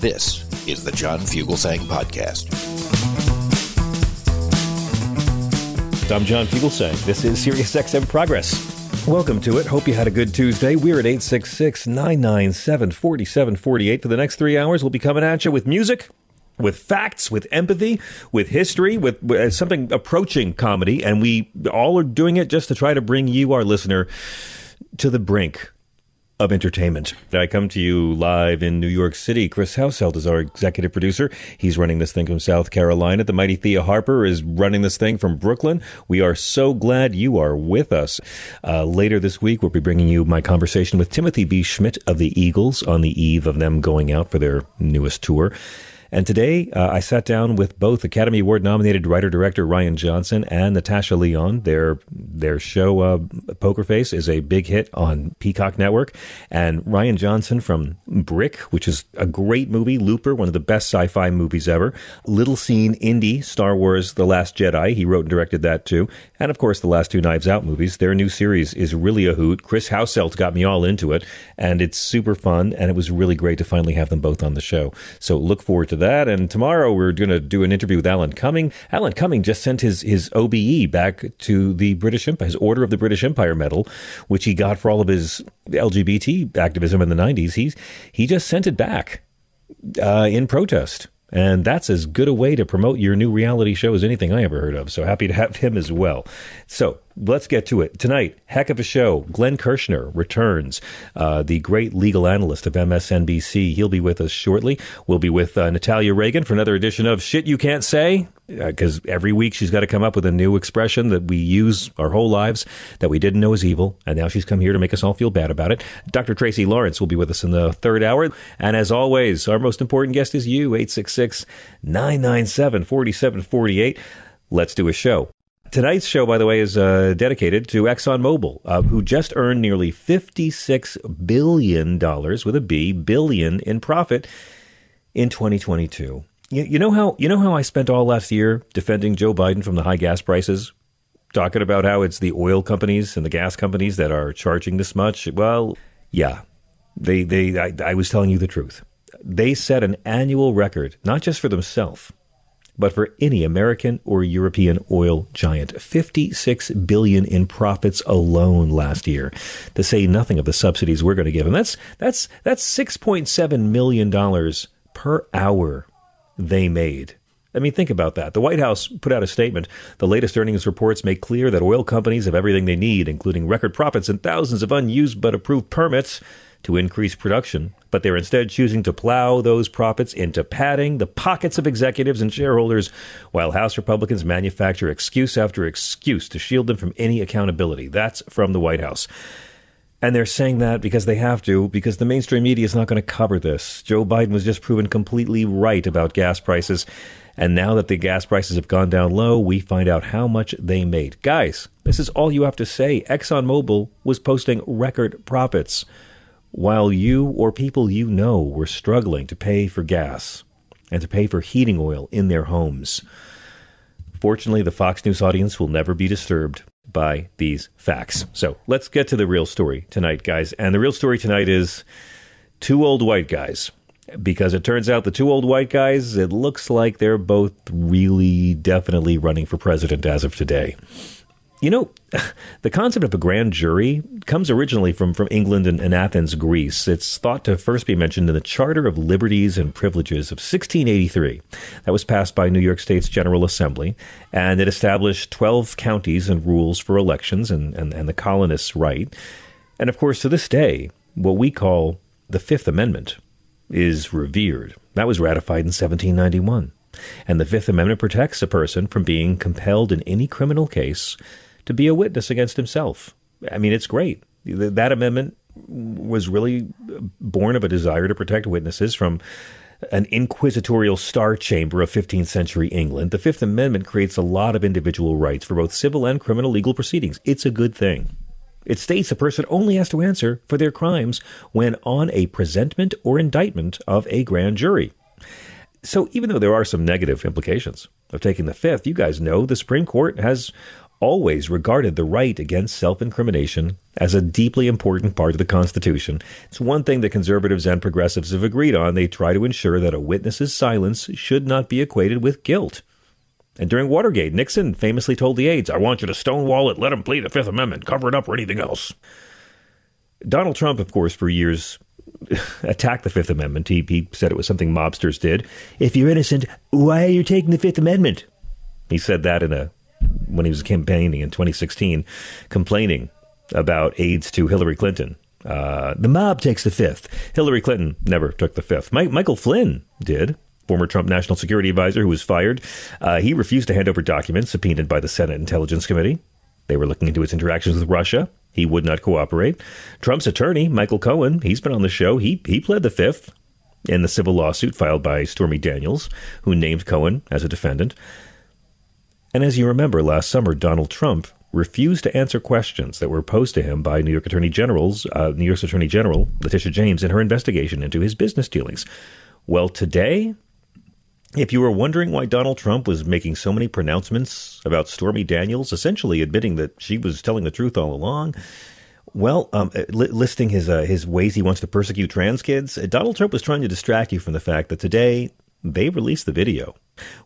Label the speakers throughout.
Speaker 1: This is the John Fugelsang Podcast.
Speaker 2: I'm John Fugelsang. This is SiriusXM Progress. Welcome to it. Hope you had a good Tuesday. We're at 866 997 4748. For the next three hours, we'll be coming at you with music, with facts, with empathy, with history, with, with uh, something approaching comedy. And we all are doing it just to try to bring you, our listener, to the brink of entertainment. I come to you live in New York City. Chris Hauselt is our executive producer. He's running this thing from South Carolina. The mighty Thea Harper is running this thing from Brooklyn. We are so glad you are with us. Uh, later this week, we'll be bringing you my conversation with Timothy B. Schmit of the Eagles on the eve of them going out for their newest tour. And today, uh, I sat down with both Academy Award nominated writer director Rian Johnson and Natasha Lyonne. Their their show uh, Poker Face is a big hit on Peacock Network, and Rian Johnson from Brick, which is a great movie, Looper, one of the best sci-fi movies ever. Little Seen Indie, Star Wars: The Last Jedi. He wrote and directed that too, and of course the last two Knives Out movies. Their new series is really a hoot. Chris Hauselt got me all into it, and it's super fun, and it was really great to finally have them both on the show. So look forward to that. And tomorrow we're going to do an interview with Alan Cumming. Alan Cumming just sent his, his OBE back to the British Empire, his Order of the British Empire medal, which he got for all of his LGBT activism in the 90s. He's, he just sent it back uh, in protest. And that's as good a way to promote your new reality show as anything I ever heard of. So happy to have him as well. So let's get to it. Tonight, heck of a show. Glenn Kirschner returns, uh, the great legal analyst of MSNBC. He'll be with us shortly. We'll be with uh, Natalia Reagan for another edition of Shit You Can't Say, because uh, every week she's got to come up with a new expression that we use our whole lives that we didn't know is evil. And now she's come here to make us all feel bad about it. Dr. Tracy Lawrence will be with us in the third hour. And as always, our most important guest is you, 866 997 4748. Let's do a show. Tonight's show, by the way, is uh, dedicated to ExxonMobil, uh, who just earned nearly $56 billion, with a B, billion in profit in 2022. You, you, know how you know how I spent all last year defending Joe Biden from the high gas prices, talking about how it's the oil companies and the gas companies that are charging this much. Well, yeah, they they I, I was telling you the truth. They set an annual record, not just for themselves but for any American or European oil giant. 56 billion in profits alone last year, to say nothing of the subsidies we're going to give them. That's that's that's 6.7 million dollars per hour they made. I mean, think about that. The White House put out a statement. The latest earnings reports make clear that oil companies have everything they need, including record profits and thousands of unused but approved permits to increase production, but they're instead choosing to plow those profits into padding the pockets of executives and shareholders, while House Republicans manufacture excuse after excuse to shield them from any accountability. That's from the White House. And they're saying that because they have to, because the mainstream media is not going to cover this. Joe Biden was just proven completely right about gas prices. And now that the gas prices have gone down low, we find out how much they made. Guys, this is all you have to say. ExxonMobil was posting record profits while you or people you know were struggling to pay for gas and to pay for heating oil in their homes. Fortunately, the Fox News audience will never be disturbed by these facts. So let's get to the real story tonight, guys. And the real story tonight is two old white guys. because it turns out the two old white guys, it looks like they're both really definitely running for president as of today. You know, the concept of a grand jury comes originally from, from England and, and, Athens, Greece. It's thought to first be mentioned in the Charter of Liberties and Privileges of 1683. That was passed by New York State's General Assembly, and it established 12 counties and rules for elections and, and, and the colonists' right. And of course, to this day, what we call the Fifth Amendment is revered. That was ratified in 1791. And the Fifth Amendment protects a person from being compelled in any criminal case to be a witness against himself. I mean, it's great. That amendment was really born of a desire to protect witnesses from an inquisitorial star chamber of 15th century England. The Fifth Amendment creates a lot of individual rights for both civil and criminal legal proceedings. It's a good thing. It states a person only has to answer for their crimes when on a presentment or indictment of a grand jury. So, even though there are some negative implications of taking the fifth, you guys know the Supreme Court has always regarded the right against self incrimination as a deeply important part of the Constitution. It's one thing that conservatives and progressives have agreed on. They try to ensure that a witness's silence should not be equated with guilt. And during Watergate, Nixon famously told the aides, I want you to stonewall it, let them plead the Fifth Amendment, cover it up, or anything else. Donald Trump, of course, for years attacked the Fifth Amendment. He, he said it was something mobsters did. If you're innocent, why are you taking the Fifth Amendment? He said that in a when he was campaigning in 2016, complaining about aides to Hillary Clinton. Uh, the mob takes the fifth. Hillary Clinton never took the fifth. My, Michael Flynn did. Former Trump national security advisor who was fired. Uh, he refused to hand over documents subpoenaed by the Senate Intelligence Committee. They were looking into his interactions with Russia. He would not cooperate. Trump's attorney, Michael Cohen, he's been on the show. He, he pled the fifth in the civil lawsuit filed by Stormy Daniels, who named Cohen as a defendant. And as you remember, last summer, Donald Trump refused to answer questions that were posed to him by New York Attorney General's uh, New York's Attorney General Letitia James in her investigation into his business dealings. Well, today, if you were wondering why Donald Trump was making so many pronouncements about Stormy Daniels, essentially admitting that she was telling the truth all along, well, um, uh, li- listing his uh, his ways he wants to persecute trans kids, uh, Donald Trump was trying to distract you from the fact that today they released the video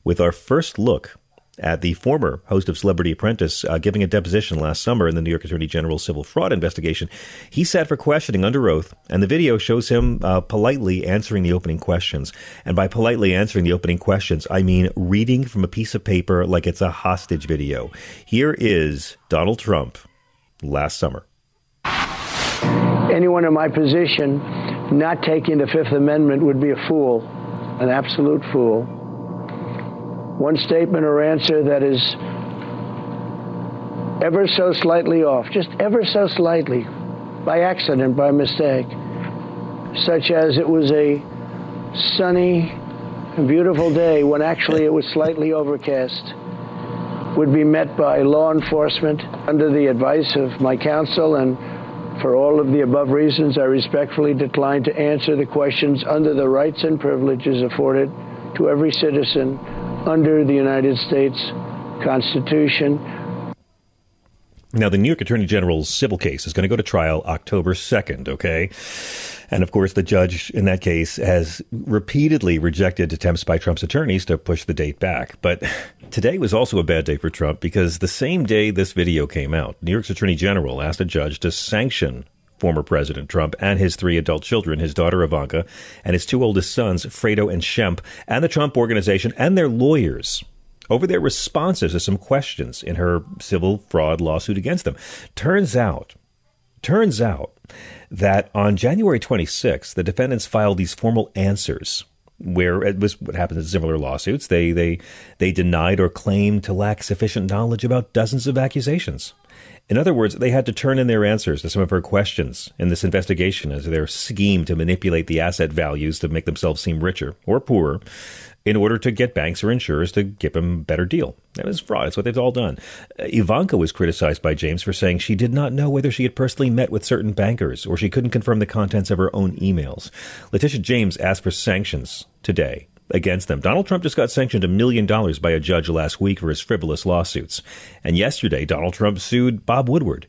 Speaker 2: with our first look at the former host of Celebrity Apprentice, uh, giving a deposition last summer in the New York Attorney General's civil fraud investigation. He sat for questioning under oath, and the video shows him uh, politely answering the opening questions. And by politely answering the opening questions, I mean reading from a piece of paper like it's a hostage video. Here is Donald Trump last summer.
Speaker 3: Anyone in my position not taking the Fifth Amendment would be a fool, an absolute fool one statement or answer that is ever so slightly off, just ever so slightly, by accident, by mistake, such as it was a sunny, beautiful day when actually it was slightly overcast, would be met by law enforcement under the advice of my counsel. And for all of the above reasons, I respectfully decline to answer the questions under the rights and privileges afforded to every citizen under the United States Constitution.
Speaker 2: Now, the New York Attorney General's civil case is going to go to trial October 2nd, okay? And of course, the judge in that case has repeatedly rejected attempts by Trump's attorneys to push the date back. But today was also a bad day for Trump because the same day this video came out, New York's Attorney General asked a judge to sanction former President Trump and his three adult children, his daughter Ivanka, and his two oldest sons, Fredo and Shemp, and the Trump Organization and their lawyers over their responses to some questions in her civil fraud lawsuit against them. Turns out, turns out that on January 26th, the defendants filed these formal answers where it was what happens in similar lawsuits. They they they denied or claimed to lack sufficient knowledge about dozens of accusations. In other words, they had to turn in their answers to some of her questions in this investigation as their scheme to manipulate the asset values to make themselves seem richer or poorer in order to get banks or insurers to give them a better deal. That was fraud. It's what they've all done. Uh, Ivanka was criticized by James for saying she did not know whether she had personally met with certain bankers or she couldn't confirm the contents of her own emails. Letitia James asked for sanctions today against them. Donald Trump just got sanctioned a million dollars by a judge last week for his frivolous lawsuits. And yesterday, Donald Trump sued Bob Woodward.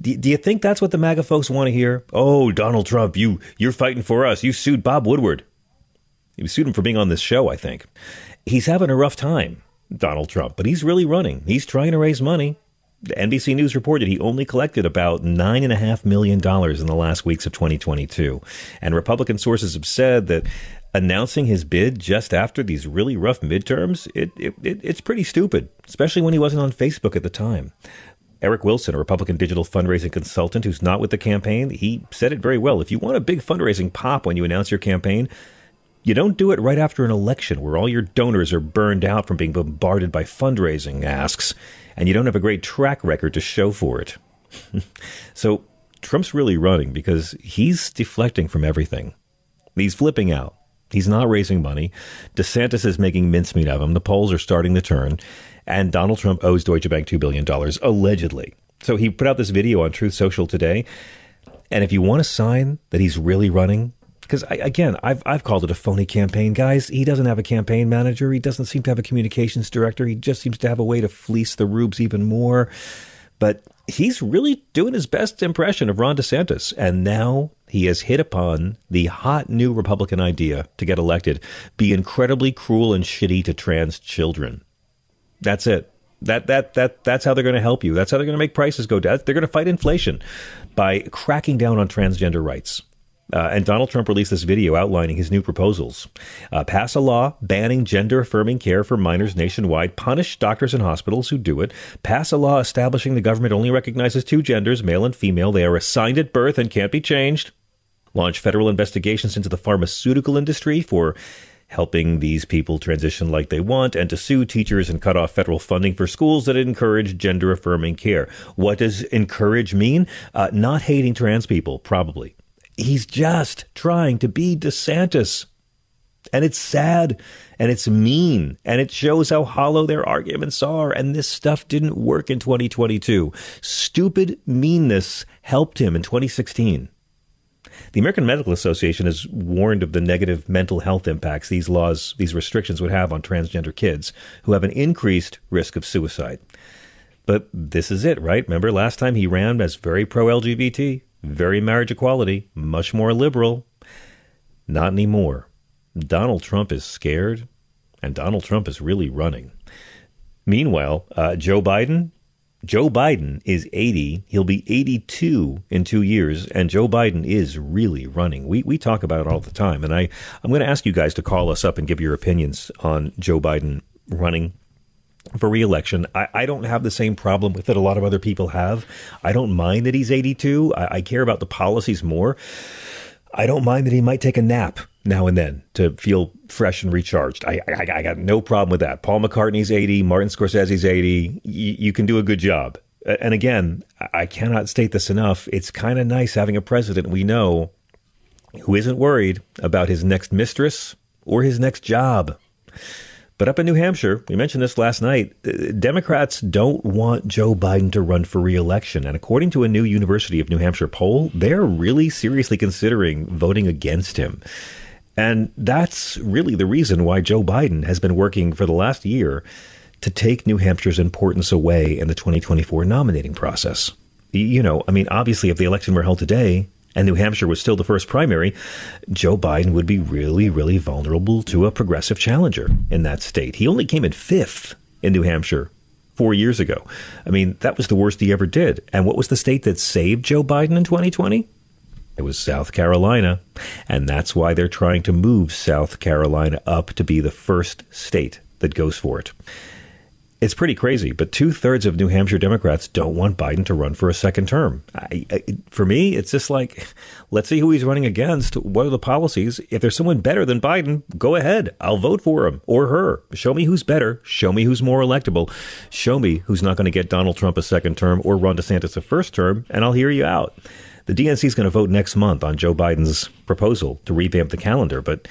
Speaker 2: Do, do you think that's what the MAGA folks want to hear? Oh, Donald Trump, you, you're fighting for us. You sued Bob Woodward. He sued him for being on this show, I think. He's having a rough time, Donald Trump, but he's really running. He's trying to raise money. The NBC News reported he only collected about $9.5 million in the last weeks of 2022. And Republican sources have said that announcing his bid just after these really rough midterms, it, it, it, it's pretty stupid, especially when he wasn't on Facebook at the time. Eric Wilson, a Republican digital fundraising consultant who's not with the campaign, he said it very well. If you want a big fundraising pop when you announce your campaign, you don't do it right after an election where all your donors are burned out from being bombarded by fundraising asks, and you don't have a great track record to show for it. so Trump's really running because he's deflecting from everything. He's flipping out. He's not raising money. DeSantis is making mincemeat of him. The polls are starting to turn. And Donald Trump owes Deutsche Bank $2 billion, allegedly. So he put out this video on Truth Social today. And if you want a sign that he's really running, because again, I've I've called it a phony campaign, guys. He doesn't have a campaign manager. He doesn't seem to have a communications director. He just seems to have a way to fleece the rubes even more. But he's really doing his best impression of Ron DeSantis, and now he has hit upon the hot new Republican idea to get elected: be incredibly cruel and shitty to trans children. That's it. That that that that's how they're going to help you. That's how they're going to make prices go down. They're going to fight inflation by cracking down on transgender rights. Uh, and Donald Trump released this video outlining his new proposals. Uh, pass a law banning gender affirming care for minors nationwide, punish doctors and hospitals who do it, pass a law establishing the government only recognizes two genders, male and female. They are assigned at birth and can't be changed. Launch federal investigations into the pharmaceutical industry for helping these people transition like they want, and to sue teachers and cut off federal funding for schools that encourage gender affirming care. What does encourage mean? Uh, not hating trans people, probably. He's just trying to be DeSantis. And it's sad and it's mean and it shows how hollow their arguments are. And this stuff didn't work in 2022. Stupid meanness helped him in 2016. The American Medical Association has warned of the negative mental health impacts these laws, these restrictions would have on transgender kids who have an increased risk of suicide. But this is it, right? Remember last time he ran as very pro LGBT, very marriage equality, much more liberal. Not anymore. Donald Trump is scared, and Donald Trump is really running. Meanwhile, uh, Joe Biden, Joe Biden is 80. He'll be 82 in two years, and Joe Biden is really running. We we talk about it all the time, and I I'm going to ask you guys to call us up and give your opinions on Joe Biden running for reelection. I, I don't have the same problem with it a lot of other people have. I don't mind that he's 82. I, I care about the policies more. I don't mind that he might take a nap now and then to feel fresh and recharged. I, I, I got no problem with that. Paul McCartney's 80, Martin Scorsese's 80. Y- you can do a good job. And again, I cannot state this enough. It's kind of nice having a president we know who isn't worried about his next mistress or his next job. But up in New Hampshire, we mentioned this last night, uh, Democrats don't want Joe Biden to run for reelection. And according to a new University of New Hampshire poll, they're really seriously considering voting against him. And that's really the reason why Joe Biden has been working for the last year to take New Hampshire's importance away in the 2024 nominating process. You know, I mean, obviously, if the election were held today, and New Hampshire was still the first primary, Joe Biden would be really, really vulnerable to a progressive challenger in that state. He only came in fifth in New Hampshire four years ago. I mean, that was the worst he ever did. And what was the state that saved Joe Biden in 2020? It was South Carolina. And that's why they're trying to move South Carolina up to be the first state that goes for it. It's pretty crazy, but two thirds of New Hampshire Democrats don't want Biden to run for a second term. I, I, for me, it's just like, let's see who he's running against. What are the policies? If there's someone better than Biden, go ahead. I'll vote for him or her. Show me who's better. Show me who's more electable. Show me who's not going to get Donald Trump a second term or Ron DeSantis a first term, and I'll hear you out. The DNC is going to vote next month on Joe Biden's proposal to revamp the calendar, but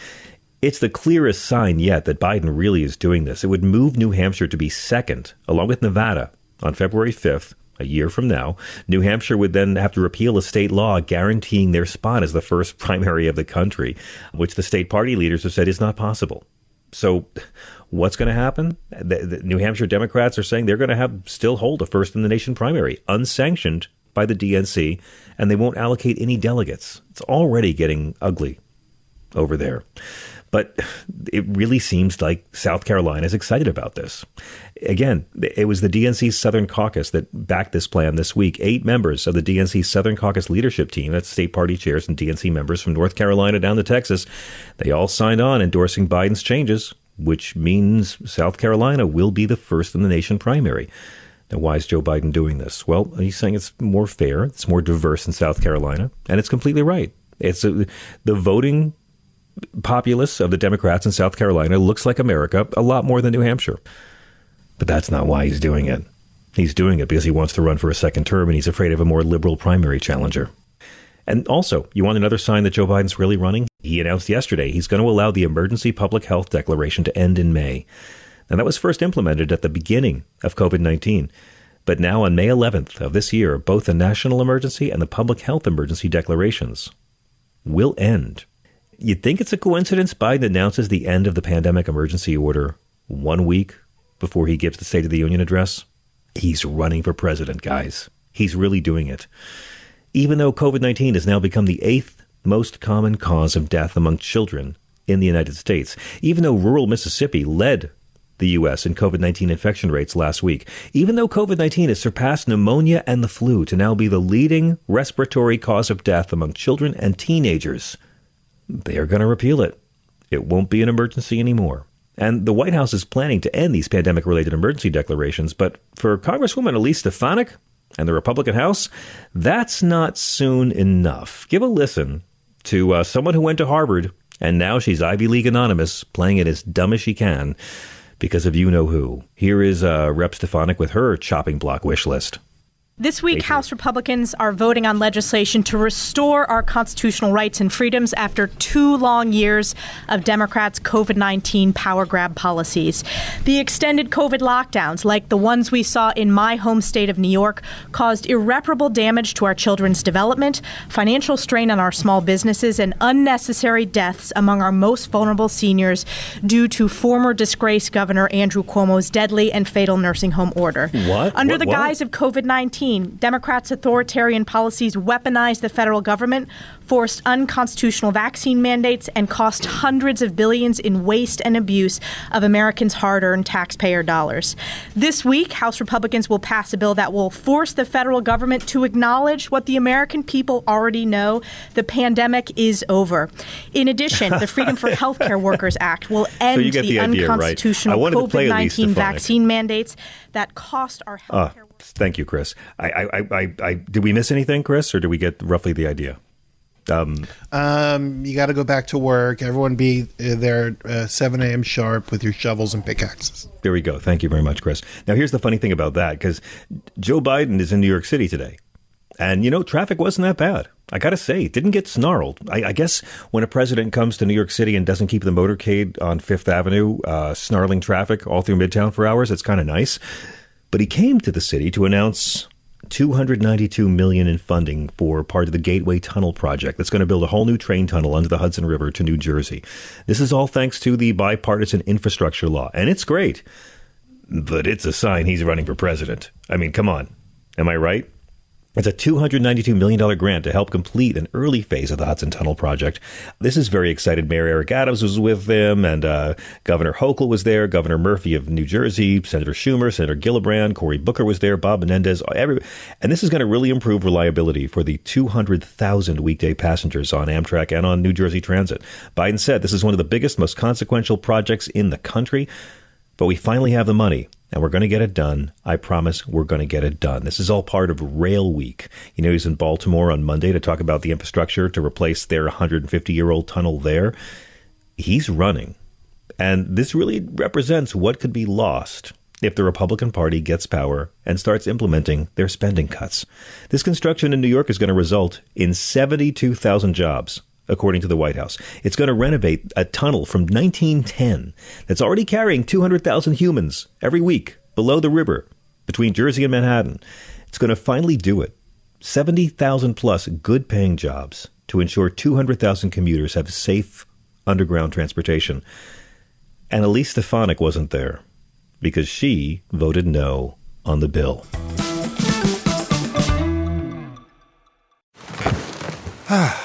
Speaker 2: it's the clearest sign yet that Biden really is doing this. It would move New Hampshire to be second, along with Nevada, on February 5th, a year from now. New Hampshire would then have to repeal a state law guaranteeing their spot as the first primary of the country, which the state party leaders have said is not possible. So, what's going to happen? The, the New Hampshire Democrats are saying they're going to have still hold a first in the nation primary, unsanctioned by the DNC, and they won't allocate any delegates. It's already getting ugly over there. But it really seems like South Carolina is excited about this. Again, it was the DNC Southern Caucus that backed this plan this week. Eight members of the DNC Southern Caucus leadership team, that's state party chairs and DNC members from North Carolina down to Texas, they all signed on endorsing Biden's changes, which means South Carolina will be the first in the nation primary. Now, why is Joe Biden doing this? Well, he's saying it's more fair, it's more diverse in South Carolina, and it's completely right. It's a, the voting populace of the Democrats in South Carolina looks like America a lot more than New Hampshire. But that's not why he's doing it. He's doing it because he wants to run for a second term and he's afraid of a more liberal primary challenger. And also, you want another sign that Joe Biden's really running? He announced yesterday he's going to allow the emergency public health declaration to end in May. Now, that was first implemented at the beginning of COVID 19. But now, on May 11th of this year, both the national emergency and the public health emergency declarations will end. You'd think it's a coincidence Biden announces the end of the pandemic emergency order one week before he gives the State of the Union address? He's running for president, guys. He's really doing it. Even though COVID 19 has now become the eighth most common cause of death among children in the United States, even though rural Mississippi led the U.S. in COVID 19 infection rates last week, even though COVID 19 has surpassed pneumonia and the flu to now be the leading respiratory cause of death among children and teenagers, they are going to repeal it. It won't be an emergency anymore. And the White House is planning to end these pandemic related emergency declarations, but for Congresswoman Elise Stefanik and the Republican House, that's not soon enough. Give a listen to uh, someone who went to Harvard and now she's Ivy League Anonymous, playing it as dumb as she can because of you know who. Here is uh, Rep. Stefanik with her chopping block wish list.
Speaker 4: This week, House Republicans are voting on legislation to restore our constitutional rights and freedoms after two long years of Democrats' COVID 19 power grab policies. The extended COVID lockdowns, like the ones we saw in my home state of New York, caused irreparable damage to our children's development, financial strain on our small businesses, and unnecessary deaths among our most vulnerable seniors due to former disgraced Governor Andrew Cuomo's deadly and fatal nursing home order.
Speaker 2: What?
Speaker 4: Under
Speaker 2: What-
Speaker 4: the
Speaker 2: what?
Speaker 4: guise of COVID 19, Democrats' authoritarian policies weaponized the federal government, forced unconstitutional vaccine mandates, and cost hundreds of billions in waste and abuse of Americans' hard earned taxpayer dollars. This week, House Republicans will pass a bill that will force the federal government to acknowledge what the American people already know the pandemic is over. In addition, the Freedom for Healthcare Workers Act will end
Speaker 2: get
Speaker 4: the,
Speaker 2: the idea,
Speaker 4: unconstitutional
Speaker 2: I wanted to play
Speaker 4: COVID
Speaker 2: Elise
Speaker 4: 19 vaccine mandates that cost our
Speaker 2: Uh,
Speaker 4: healthcare workers.
Speaker 2: Thank you, Chris. I, I, I, I, did we miss anything, Chris, or did we get roughly the idea?
Speaker 5: Um, you got to go back to work. Everyone be uh, there uh, 7 a.m. sharp with your shovels and pickaxes.
Speaker 2: There we go. Thank you very much, Chris. Now, here's the funny thing about that because Joe Biden is in New York City today. And, you know, traffic wasn't that bad. I got to say, it didn't get snarled. I, I guess when a president comes to New York City and doesn't keep the motorcade on Fifth Avenue, uh, snarling traffic all through Midtown for hours, it's kind of nice. But he came to the city to announce 292 million in funding for part of the Gateway Tunnel project that's going to build a whole new train tunnel under the Hudson River to New Jersey. This is all thanks to the bipartisan infrastructure law, and it's great. But it's a sign he's running for president. I mean, come on. Am I right? It's a $292 million grant to help complete an early phase of the Hudson Tunnel project. This is very excited. Mayor Eric Adams was with them, and uh, Governor Hochul was there, Governor Murphy of New Jersey, Senator Schumer, Senator Gillibrand, Cory Booker was there, Bob Menendez, every, and this is going to really improve reliability for the 200,000 weekday passengers on Amtrak and on New Jersey Transit. Biden said this is one of the biggest, most consequential projects in the country. But we finally have the money and we're going to get it done. I promise we're going to get it done. This is all part of Rail Week. You know, he's in Baltimore on Monday to talk about the infrastructure to replace their 150 year old tunnel there. He's running. And this really represents what could be lost if the Republican Party gets power and starts implementing their spending cuts. This construction in New York is going to result in 72,000 jobs according to the White House. It's going to renovate a tunnel from 1910 that's already carrying 200,000 humans every week below the river between Jersey and Manhattan. It's going to finally do it. 70,000 plus good paying jobs to ensure 200,000 commuters have safe underground transportation. And Elise Stefanik wasn't there because she voted no on the bill.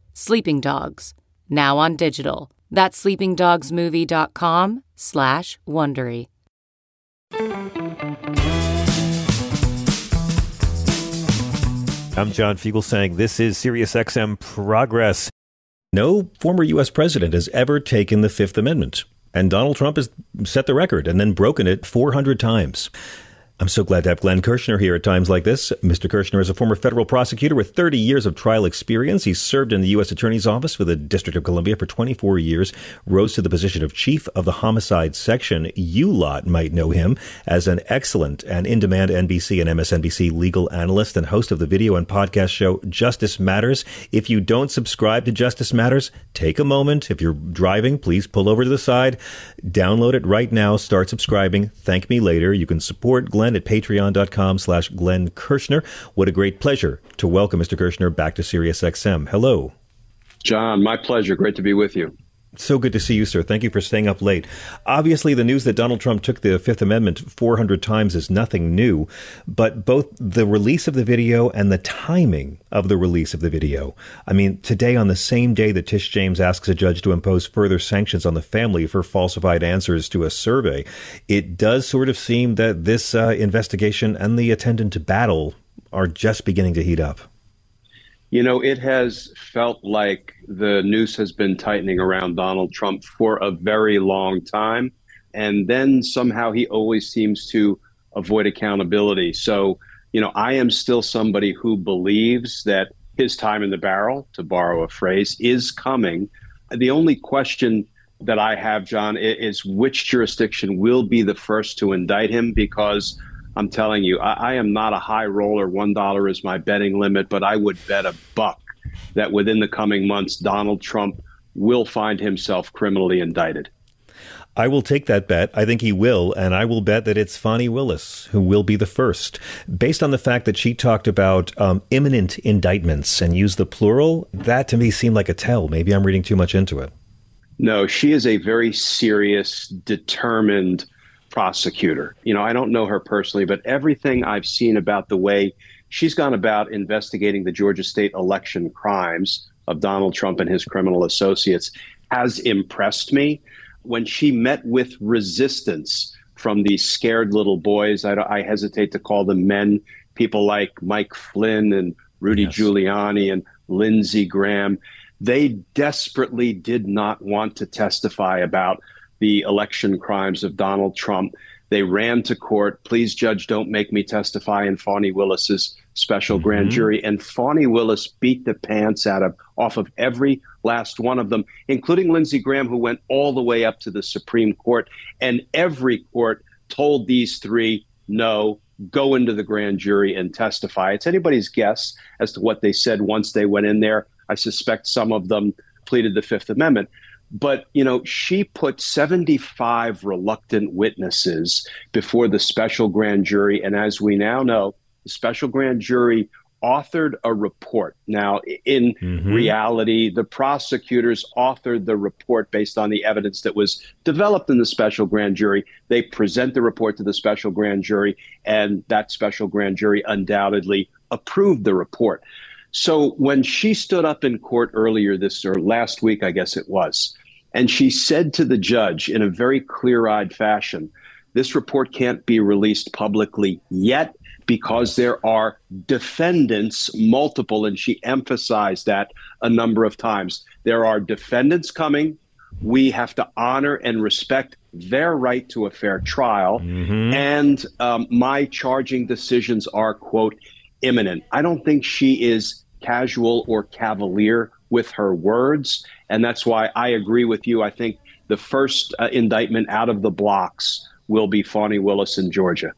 Speaker 6: Sleeping Dogs, now on digital. That's sleepingdogsmovie.com slash Wondery.
Speaker 2: I'm John Fugelsang this is SiriusXM Progress. No former U.S. president has ever taken the Fifth Amendment, and Donald Trump has set the record and then broken it 400 times. I'm so glad to have Glenn Kirschner here at times like this. Mr. Kirschner is a former federal prosecutor with 30 years of trial experience. He served in the U.S. Attorney's Office for the District of Columbia for 24 years, rose to the position of Chief of the Homicide Section. You lot might know him as an excellent and in demand NBC and MSNBC legal analyst and host of the video and podcast show Justice Matters. If you don't subscribe to Justice Matters, take a moment. If you're driving, please pull over to the side, download it right now, start subscribing. Thank me later. You can support Glenn at patreon.com slash Glenn Kirschner. What a great pleasure to welcome Mr. Kirschner back to SiriusXM. Hello.
Speaker 7: John, my pleasure. Great to be with you.
Speaker 2: So good to see you, sir. Thank you for staying up late. Obviously, the news that Donald Trump took the Fifth Amendment 400 times is nothing new, but both the release of the video and the timing of the release of the video. I mean, today, on the same day that Tish James asks a judge to impose further sanctions on the family for falsified answers to a survey, it does sort of seem that this uh, investigation and the attendant battle are just beginning to heat up.
Speaker 7: You know, it has felt like the noose has been tightening around Donald Trump for a very long time. And then somehow he always seems to avoid accountability. So, you know, I am still somebody who believes that his time in the barrel, to borrow a phrase, is coming. The only question that I have, John, is which jurisdiction will be the first to indict him because I'm telling you, I, I am not a high roller. One dollar is my betting limit, but I would bet a buck that within the coming months, Donald Trump will find himself criminally indicted.
Speaker 2: I will take that bet. I think he will, and I will bet that it's Fani Willis who will be the first, based on the fact that she talked about um, imminent indictments and used the plural. That to me seemed like a tell. Maybe I'm reading too much into it.
Speaker 7: No, she is a very serious, determined prosecutor. You know, I don't know her personally, but everything I've seen about the way she's gone about investigating the Georgia state election crimes of Donald Trump and his criminal associates has impressed me. When she met with resistance from these scared little boys, I, I hesitate to call them men, people like Mike Flynn and Rudy yes. Giuliani and Lindsey Graham, they desperately did not want to testify about the election crimes of Donald Trump. They ran to court. Please, judge, don't make me testify in Fani Willis's special mm-hmm. grand jury. And Fani Willis beat the pants out of off of every last one of them, including Lindsey Graham, who went all the way up to the Supreme Court. And every court told these three, no, go into the grand jury and testify. It's anybody's guess as to what they said once they went in there. I suspect some of them pleaded the Fifth Amendment. But, you know, she put 75 reluctant witnesses before the special grand jury. And as we now know, the special grand jury authored a report. Now, in mm-hmm. reality, the prosecutors authored the report based on the evidence that was developed in the special grand jury. They present the report to the special grand jury, and that special grand jury undoubtedly approved the report. So when she stood up in court earlier this or last week, I guess it was, and she said to the judge in a very clear eyed fashion, this report can't be released publicly yet because there are defendants, multiple, and she emphasized that a number of times. There are defendants coming we have to honor and respect their right to a fair trial.
Speaker 2: Mm-hmm.
Speaker 7: And um, my charging decisions are, quote, imminent. I don't think she is casual or cavalier with her words. And that's why I agree with you. I think the first uh, indictment out of the blocks will be Fani Willis in Georgia.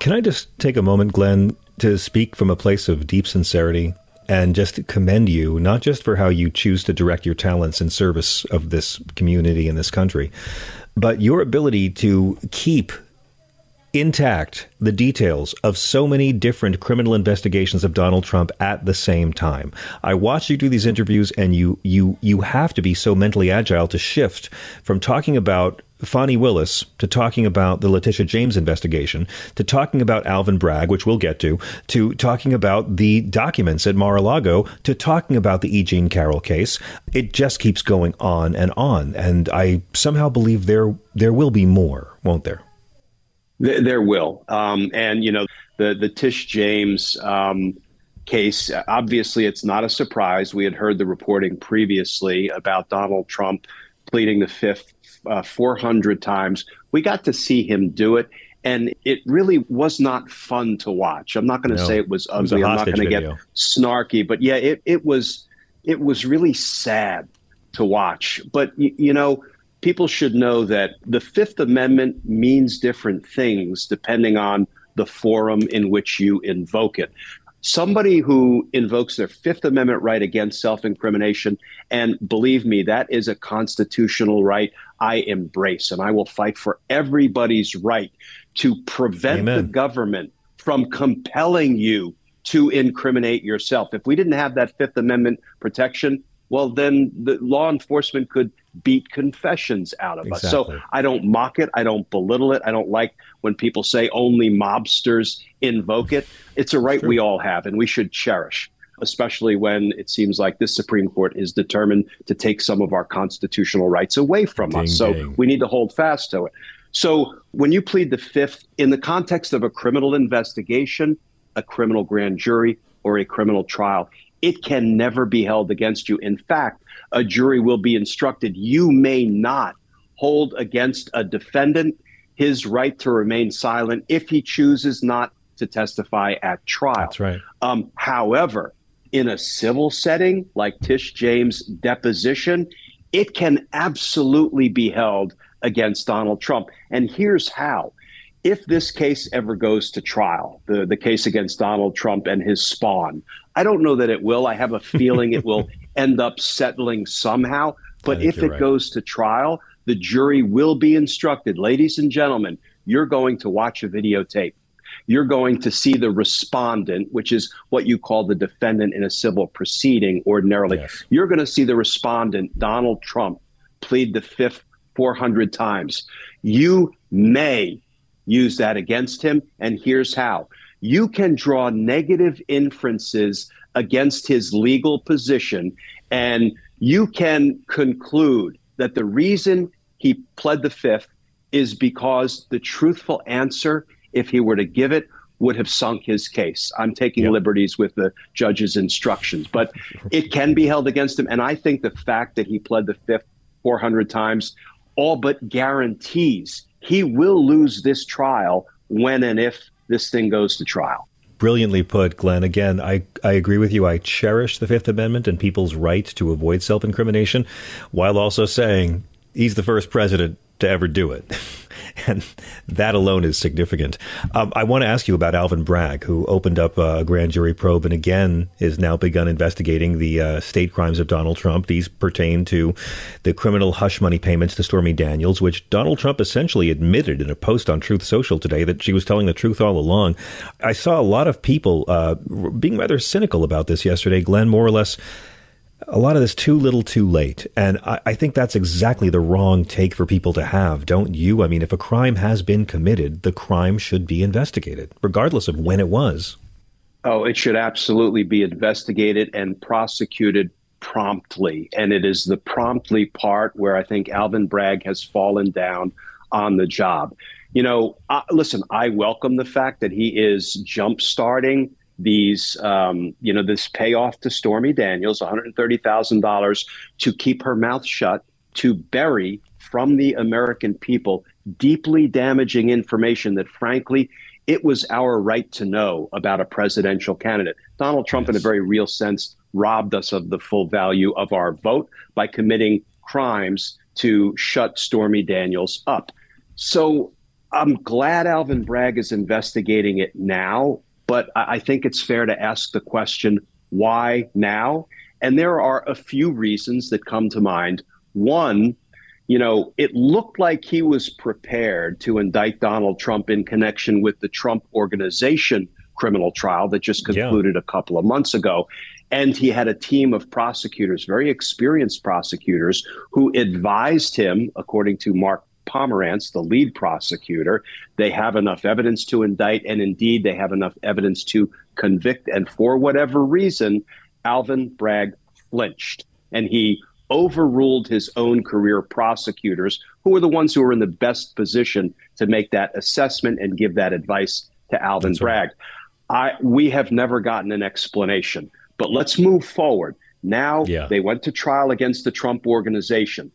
Speaker 2: Can I just take a moment, Glenn, to speak from a place of deep sincerity and just commend you, not just for how you choose to direct your talents in service of this community and this country, but your ability to keep intact the details of so many different criminal investigations of Donald Trump at the same time. I watch you do these interviews and you you you have to be so mentally agile to shift from talking about Fani Willis to talking about the Letitia James investigation, to talking about Alvin Bragg, which we'll get to, to talking about the documents at Mar-a-Lago, to talking about the E. Jean Carroll case. It just keeps going on and on, and I somehow believe there there will be more, won't there?
Speaker 7: There, there will, um, and you know the the Tish James. Um, case. Obviously, it's not a surprise. We had heard the reporting previously about Donald Trump pleading the fifth uh, 400 times. We got to see him do it. And it really was not fun to watch. I'm not going to no, say it was ugly. It was I'm not going to get snarky, but yeah, it, it was it was really sad to watch. But you know, people should know that the Fifth Amendment means different things depending on the forum in which you invoke it somebody who invokes their Fifth Amendment right against self incrimination, and believe me, that is a constitutional right I embrace, and I will fight for everybody's right to prevent Amen. the government from compelling you to incriminate yourself. If we didn't have that Fifth Amendment protection, well, then the law enforcement could beat confessions out of exactly. us. So I don't mock it. I don't belittle it. I don't like when people say only mobsters invoke it. It's a right we all have and we should cherish, especially when it seems like this Supreme Court is determined to take some of our constitutional rights away from ding, us. So ding. we need to hold fast to it. So when you plead the fifth in the context of a criminal investigation, a criminal grand jury, or a criminal trial, it can never be held against you. In fact, a jury will be instructed you may not hold against a defendant his right to remain silent if he chooses not to testify at trial.
Speaker 2: That's right.
Speaker 7: Um, however, in a civil setting like Tish James' deposition, it can absolutely be held against Donald Trump. And here's how. If this case ever goes to trial, the, the case against Donald Trump and his spawn, I don't know that it will. I have a feeling it will end up settling somehow. But if it right. goes to trial, the jury will be instructed, ladies and gentlemen, you're going to watch a videotape. You're going to see the respondent, which is what you call the defendant in a civil proceeding ordinarily. Yes. You're going to see the respondent, Donald Trump, plead the fifth 400 times. You may use that against him, and here's how you can draw negative inferences against his legal position, and you can conclude that the reason he pled the fifth is because the truthful answer, if he were to give it, would have sunk his case. I'm taking yep. liberties with the judge's instructions, but it can be held against him. And I think the fact that he pled the fifth 400 times all but guarantees he will lose this trial when and if this thing goes to trial.
Speaker 2: Brilliantly put, Glenn. Again, I, I agree with you. I cherish the Fifth Amendment and people's right to avoid self incrimination while also saying he's the first president to ever do it. and that alone is significant. Um, I want to ask you about Alvin Bragg, who opened up a grand jury probe and again is now begun investigating the uh, state crimes of Donald Trump. These pertain to the criminal hush money payments to Stormy Daniels, which Donald Trump essentially admitted in a post on Truth Social today that she was telling the truth all along. I saw a lot of people uh, being rather cynical about this yesterday. Glenn, more or less a lot of this too little too late. And I, I, think that's exactly the wrong take for people to have, don't you? I mean, if a crime has been committed, the crime should be investigated, regardless of when it was.
Speaker 7: Oh, it should absolutely be investigated and prosecuted promptly. And it is the promptly part where I think Alvin Bragg has fallen down on the job. You know, listen, I welcome the fact that he is jump starting these, um, you know, this payoff to Stormy Daniels, $130,000 to keep her mouth shut, to bury from the American people deeply damaging information that, frankly, it was our right to know about a presidential candidate. Donald Trump, yes. in a very real sense, robbed us of the full value of our vote by committing crimes to shut Stormy Daniels up. So I'm glad Alvin Bragg is investigating it now, but I think it's fair to ask the question why now? And there are a few reasons that come to mind. One, you know, it looked like he was prepared to indict Donald Trump in connection with the Trump Organization criminal trial that just concluded yeah. a couple of months ago. And he had a team of prosecutors, very experienced prosecutors, who advised him, according to Mark Pomerantz, the lead prosecutor, they have enough evidence to indict, and indeed they have enough evidence to convict. And for whatever reason, Alvin Bragg flinched and he overruled his own career prosecutors, who were the ones who were in the best position to make that assessment and give that advice to Alvin That's Bragg. Right. I, we have never gotten an explanation. But let's move forward. Now yeah. they went to trial against the Trump organization.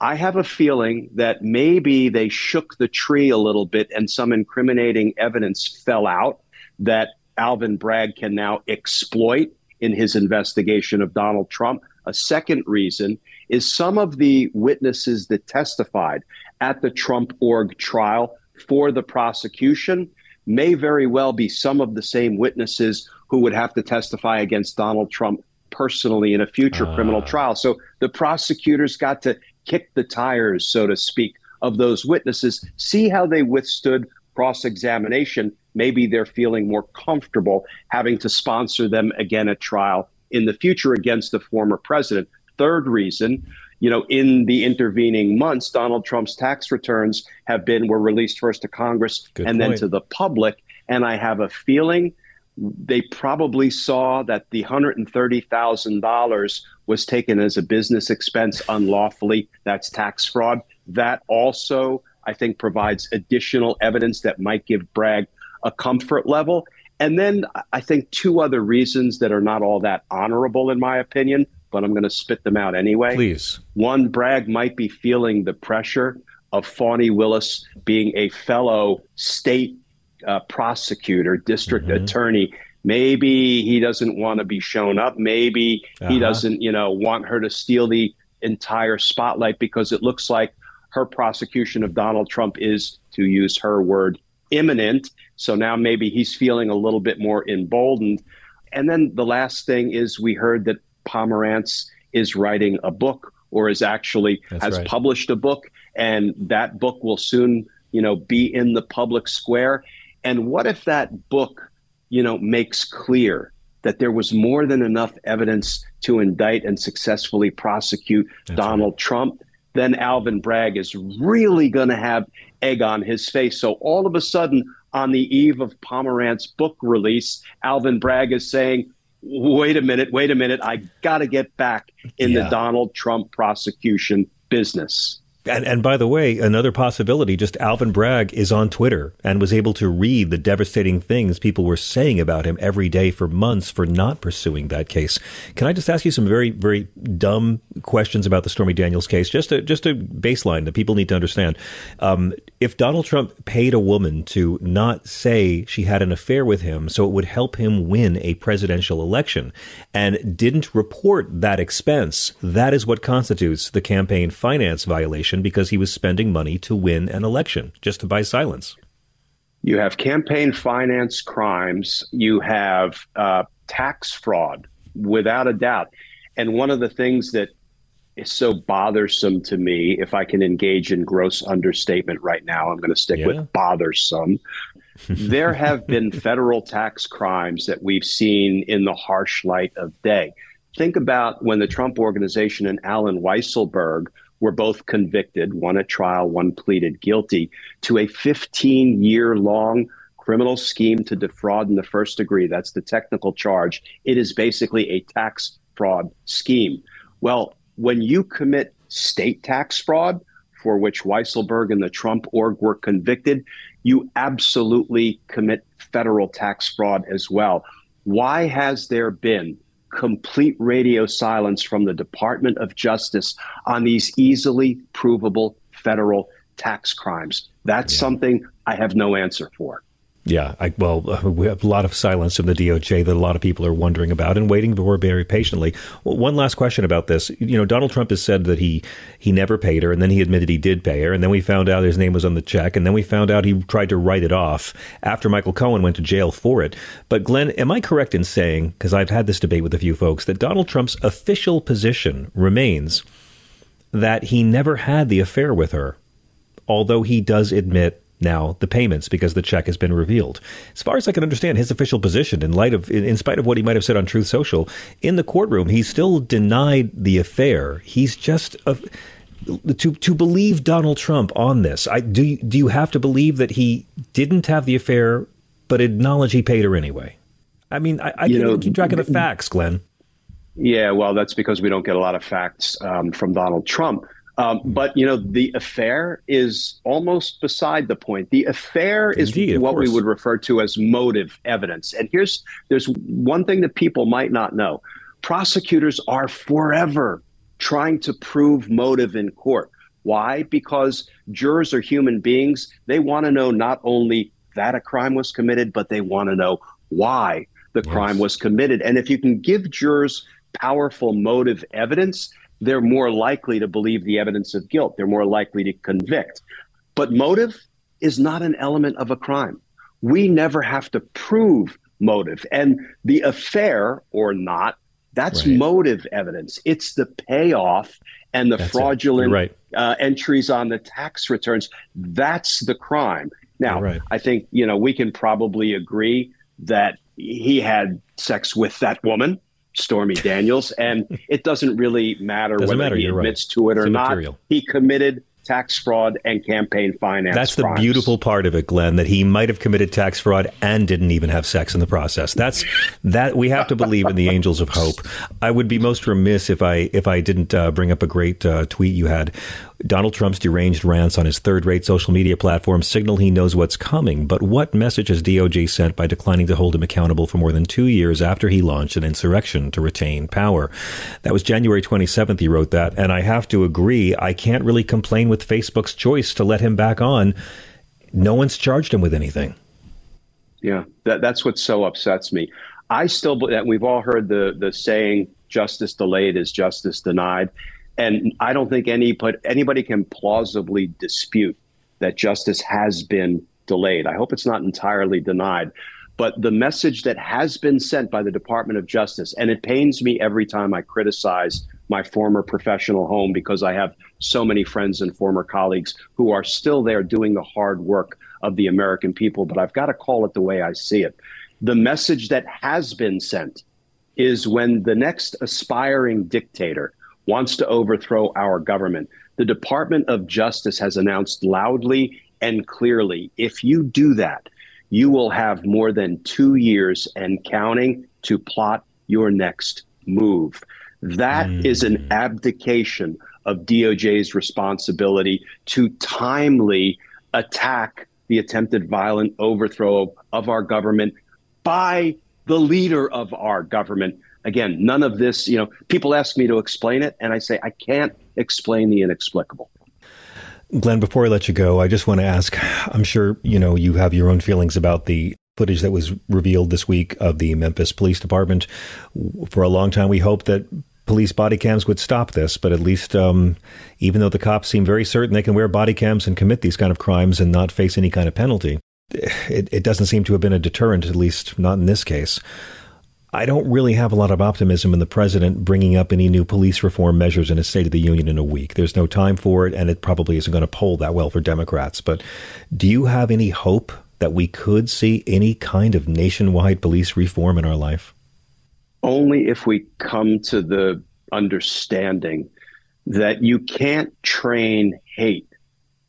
Speaker 7: I have a feeling that maybe they shook the tree a little bit and some incriminating evidence fell out that Alvin Bragg can now exploit in his investigation of Donald Trump. A second reason is some of the witnesses that testified at the Trump org trial for the prosecution may very well be some of the same witnesses who would have to testify against Donald Trump personally in a future uh. criminal trial. So the prosecutors got to kick the tires, so to speak, of those witnesses, see how they withstood cross examination. Maybe they're feeling more comfortable having to sponsor them again at trial in the future against the former president. Third reason, you know, in the intervening months, Donald Trump's tax returns have been were released first to Congress Good and point. then to the public. And I have a feeling they probably saw that the $130,000 was taken as a business expense unlawfully. That's tax fraud. That also, I think, provides additional evidence that might give Bragg a comfort level. And then I think two other reasons that are not all that honorable, in my opinion, but I'm going to spit them out anyway.
Speaker 2: Please.
Speaker 7: One, Bragg might be feeling the pressure of Fani Willis being a fellow state uh, prosecutor, district mm-hmm. attorney. Maybe he doesn't want to be shown up. Maybe uh-huh. he doesn't, you know, want her to steal the entire spotlight because it looks like her prosecution of Donald Trump is, to use her word, imminent. So now maybe he's feeling a little bit more emboldened. And then the last thing is we heard that Pomerantz is writing a book or is actually That's has right. published a book and that book will soon, you know, be in the public square. And what if that book, you know, makes clear that there was more than enough evidence to indict and successfully prosecute That's Donald right. Trump? Then Alvin Bragg is really going to have egg on his face. So all of a sudden, on the eve of Pomerantz's book release, Alvin Bragg is saying, wait a minute, wait a minute, I got to get back in yeah. the Donald Trump prosecution business.
Speaker 2: And, and by the way, another possibility, just Alvin Bragg is on Twitter and was able to read the devastating things people were saying about him every day for months for not pursuing that case. Can I just ask you some very, very dumb questions about the Stormy Daniels case? Just a, just a baseline that people need to understand. Um, if Donald Trump paid a woman to not say she had an affair with him so it would help him win a presidential election and didn't report that expense, that is what constitutes the campaign finance violation election because he was spending money to win an election just to buy silence.
Speaker 7: You have campaign finance crimes. You have uh, tax fraud, without a doubt. And one of the things that is so bothersome to me, if I can engage in gross understatement right now, I'm going to stick yeah. with bothersome. there have been federal tax crimes that we've seen in the harsh light of day. Think about when the Trump organization and Allen Weisselberg were both convicted, one at trial, one pleaded guilty to a 15 year long criminal scheme to defraud in the first degree. That's the technical charge. It is basically a tax fraud scheme. Well, when you commit state tax fraud, for which Weisselberg and the Trump org were convicted, you absolutely commit federal tax fraud as well. Why has there been complete radio silence from the Department of Justice on these easily provable federal tax crimes. That's yeah. something I have no answer for.
Speaker 2: Yeah, I, well, we have a lot of silence from the DOJ that a lot of people are wondering about and waiting for very patiently. Well, one last question about this. You know, Donald Trump has said that he he never paid her, and then he admitted he did pay her, and then we found out his name was on the check, and then we found out he tried to write it off after Michael Cohen went to jail for it. But Glenn, am I correct in saying, because I've had this debate with a few folks, that Donald Trump's official position remains that he never had the affair with her, although he does admit now the payments because the check has been revealed. As far as I can understand his official position, in light of, in, spite of what he might have said on Truth Social, in the courtroom, he still denied the affair. He's just a, to to believe Donald Trump on this. I do. Do you have to believe that he didn't have the affair, but acknowledge he paid her anyway? I mean, I, I can't keep track of the facts, Glenn.
Speaker 7: Yeah, well, that's because we don't get a lot of facts um, from Donald Trump. Um, but you know, the affair is almost beside the point. The affair is Indeed, what we would refer to as motive evidence. And here's there's one thing that people might not know: prosecutors are forever trying to prove motive in court. Why? Because jurors are human beings. They want to know not only that a crime was committed, but they want to know why the yes. crime was committed. And if you can give jurors powerful motive evidence, they're more likely to believe the evidence of guilt. They're more likely to convict. But motive is not an element of a crime. We never have to prove motive. And the affair or not, that's right. motive evidence. It's the payoff and the that's fraudulent right. uh, entries on the tax returns. That's the crime. Now, right. I think, you know, we can probably agree that he had sex with that woman Stormy Daniels, and it doesn't really matter doesn't whether matter, he admits right. to it or not. He committed tax fraud and campaign finance.
Speaker 2: That's the
Speaker 7: crimes.
Speaker 2: beautiful part of it, Glenn, that he might have committed tax fraud and didn't even have sex in the process. That's that we have to believe in the angels of hope. I would be most remiss if I if I didn't uh, bring up a great uh, tweet you had Donald Trump's deranged rants on his third rate social media platform signal he knows what's coming, but what message has DOJ sent by declining to hold him accountable for more than two years after he launched an insurrection to retain power? That was January 27th, he wrote that, and I have to agree, I can't really complain with Facebook's choice to let him back on. No one's charged him with anything.
Speaker 7: Yeah, that, that's what so upsets me. I still, we've all heard the, the saying, justice delayed is justice denied. And I don't think any but anybody can plausibly dispute that justice has been delayed. I hope it's not entirely denied. But the message that has been sent by the Department of Justice, and it pains me every time I criticize my former professional home because I have so many friends and former colleagues who are still there doing the hard work of the American people, but I've got to call it the way I see it. The message that has been sent is when the next aspiring dictator wants to overthrow our government. The Department of Justice has announced loudly and clearly if you do that, you will have more than two years and counting to plot your next move. That mm. is an abdication of DOJ's responsibility to timely attack the attempted violent overthrow of our government by the leader of our government, Again, none of this, you know, people ask me to explain it, and I say, I can't explain the inexplicable.
Speaker 2: Glenn, before I let you go, I just want to ask I'm sure, you know, you have your own feelings about the footage that was revealed this week of the Memphis Police Department. For a long time, we hoped that police body cams would stop this, but at least, um, even though the cops seem very certain they can wear body cams and commit these kind of crimes and not face any kind of penalty, it, it doesn't seem to have been a deterrent, at least not in this case. I don't really have a lot of optimism in the president bringing up any new police reform measures in a State of the Union in a week. There's no time for it, and it probably isn't going to poll that well for Democrats. But do you have any hope that we could see any kind of nationwide police reform in our life?
Speaker 7: Only if we come to the understanding that you can't train hate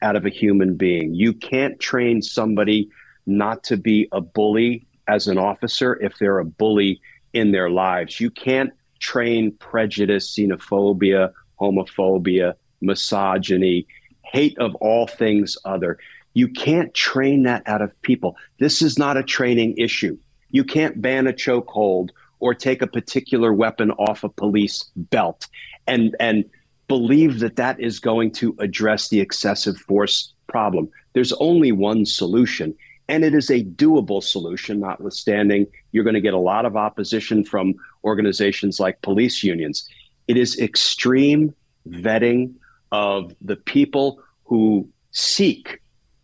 Speaker 7: out of a human being. You can't train somebody not to be a bully as an officer if they're a bully in their lives. You can't train prejudice, xenophobia, homophobia, misogyny, hate of all things other. You can't train that out of people. This is not a training issue. You can't ban a chokehold or take a particular weapon off a police belt and and believe that that is going to address the excessive force problem. There's only one solution, and it is a doable solution, notwithstanding you're going to get a lot of opposition from organizations like police unions. It is extreme vetting of the people who seek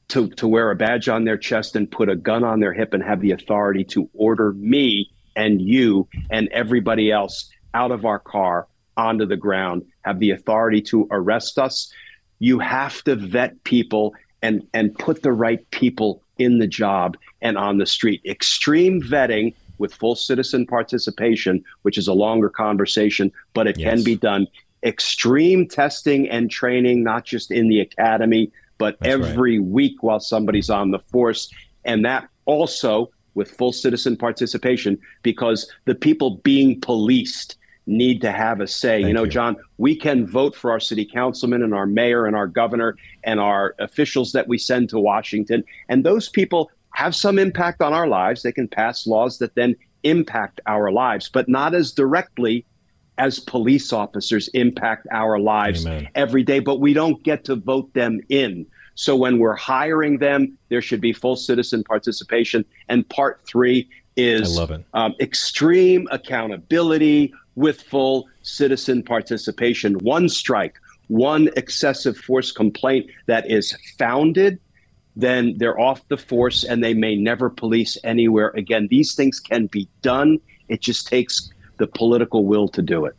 Speaker 7: to, to wear a badge on their chest and put a gun on their hip and have the authority to order me and you and everybody else out of our car onto the ground, have the authority to arrest us. You have to vet people and, and put the right people in the job and on the street. Extreme vetting with full citizen participation, which is a longer conversation, but it yes. can be done. Extreme testing and training, not just in the academy, but That's every right. week while somebody's on the force. And that also with full citizen participation because the people being policed need to have a say. Thank you know, you. John, we can vote for our city councilman and our mayor and our governor and our officials that we send to Washington. And those people have some impact on our lives. They can pass laws that then impact our lives, but not as directly as police officers impact our lives Amen. every day. But we don't get to vote them in. So when we're hiring them, there should be full citizen participation. And part three is um, extreme accountability, with full citizen participation. One strike, one excessive force complaint that is founded, then they're off the force and they may never police anywhere again. These things can be done. It just takes the political will to do it.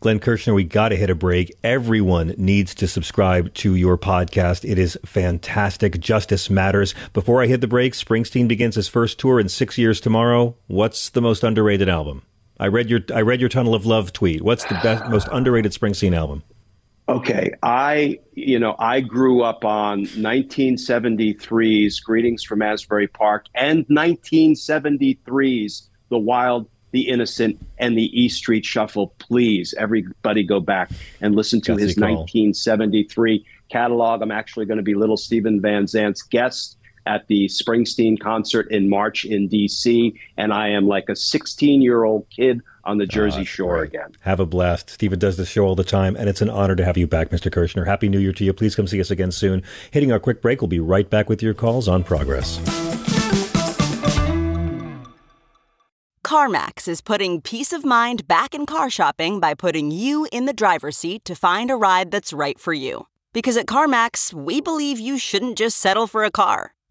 Speaker 2: Glenn Kirschner, we got to hit a break. Everyone needs to subscribe to your podcast. It is fantastic. Justice matters. Before I hit the break, Springsteen begins his first tour in six years tomorrow. What's the most underrated album? I read your I read your Tunnel of Love tweet. What's the best most underrated Springsteen album?
Speaker 7: Okay, I you know I grew up on 1973's Greetings from Asbury Park and 1973's The Wild, The Innocent, and the E Street Shuffle. Please, everybody, go back and listen to his 1973 catalog. I'm actually going to be Little Steven Van Zandt's guest at the Springsteen concert in March in DC, and I am like a 16 year old kid on the ah, Jersey oh, Shore great. again.
Speaker 2: Have a blast. Steven does this show all the time, and it's an honor to have you back, Mr. Kirschner. Happy New Year to you. Please come see us again soon. Hitting our quick break, we'll be right back with your calls on progress.
Speaker 8: CarMax is putting peace of mind back in car shopping by putting you in the driver's seat to find a ride that's right for you. Because at CarMax, we believe you shouldn't just settle for a car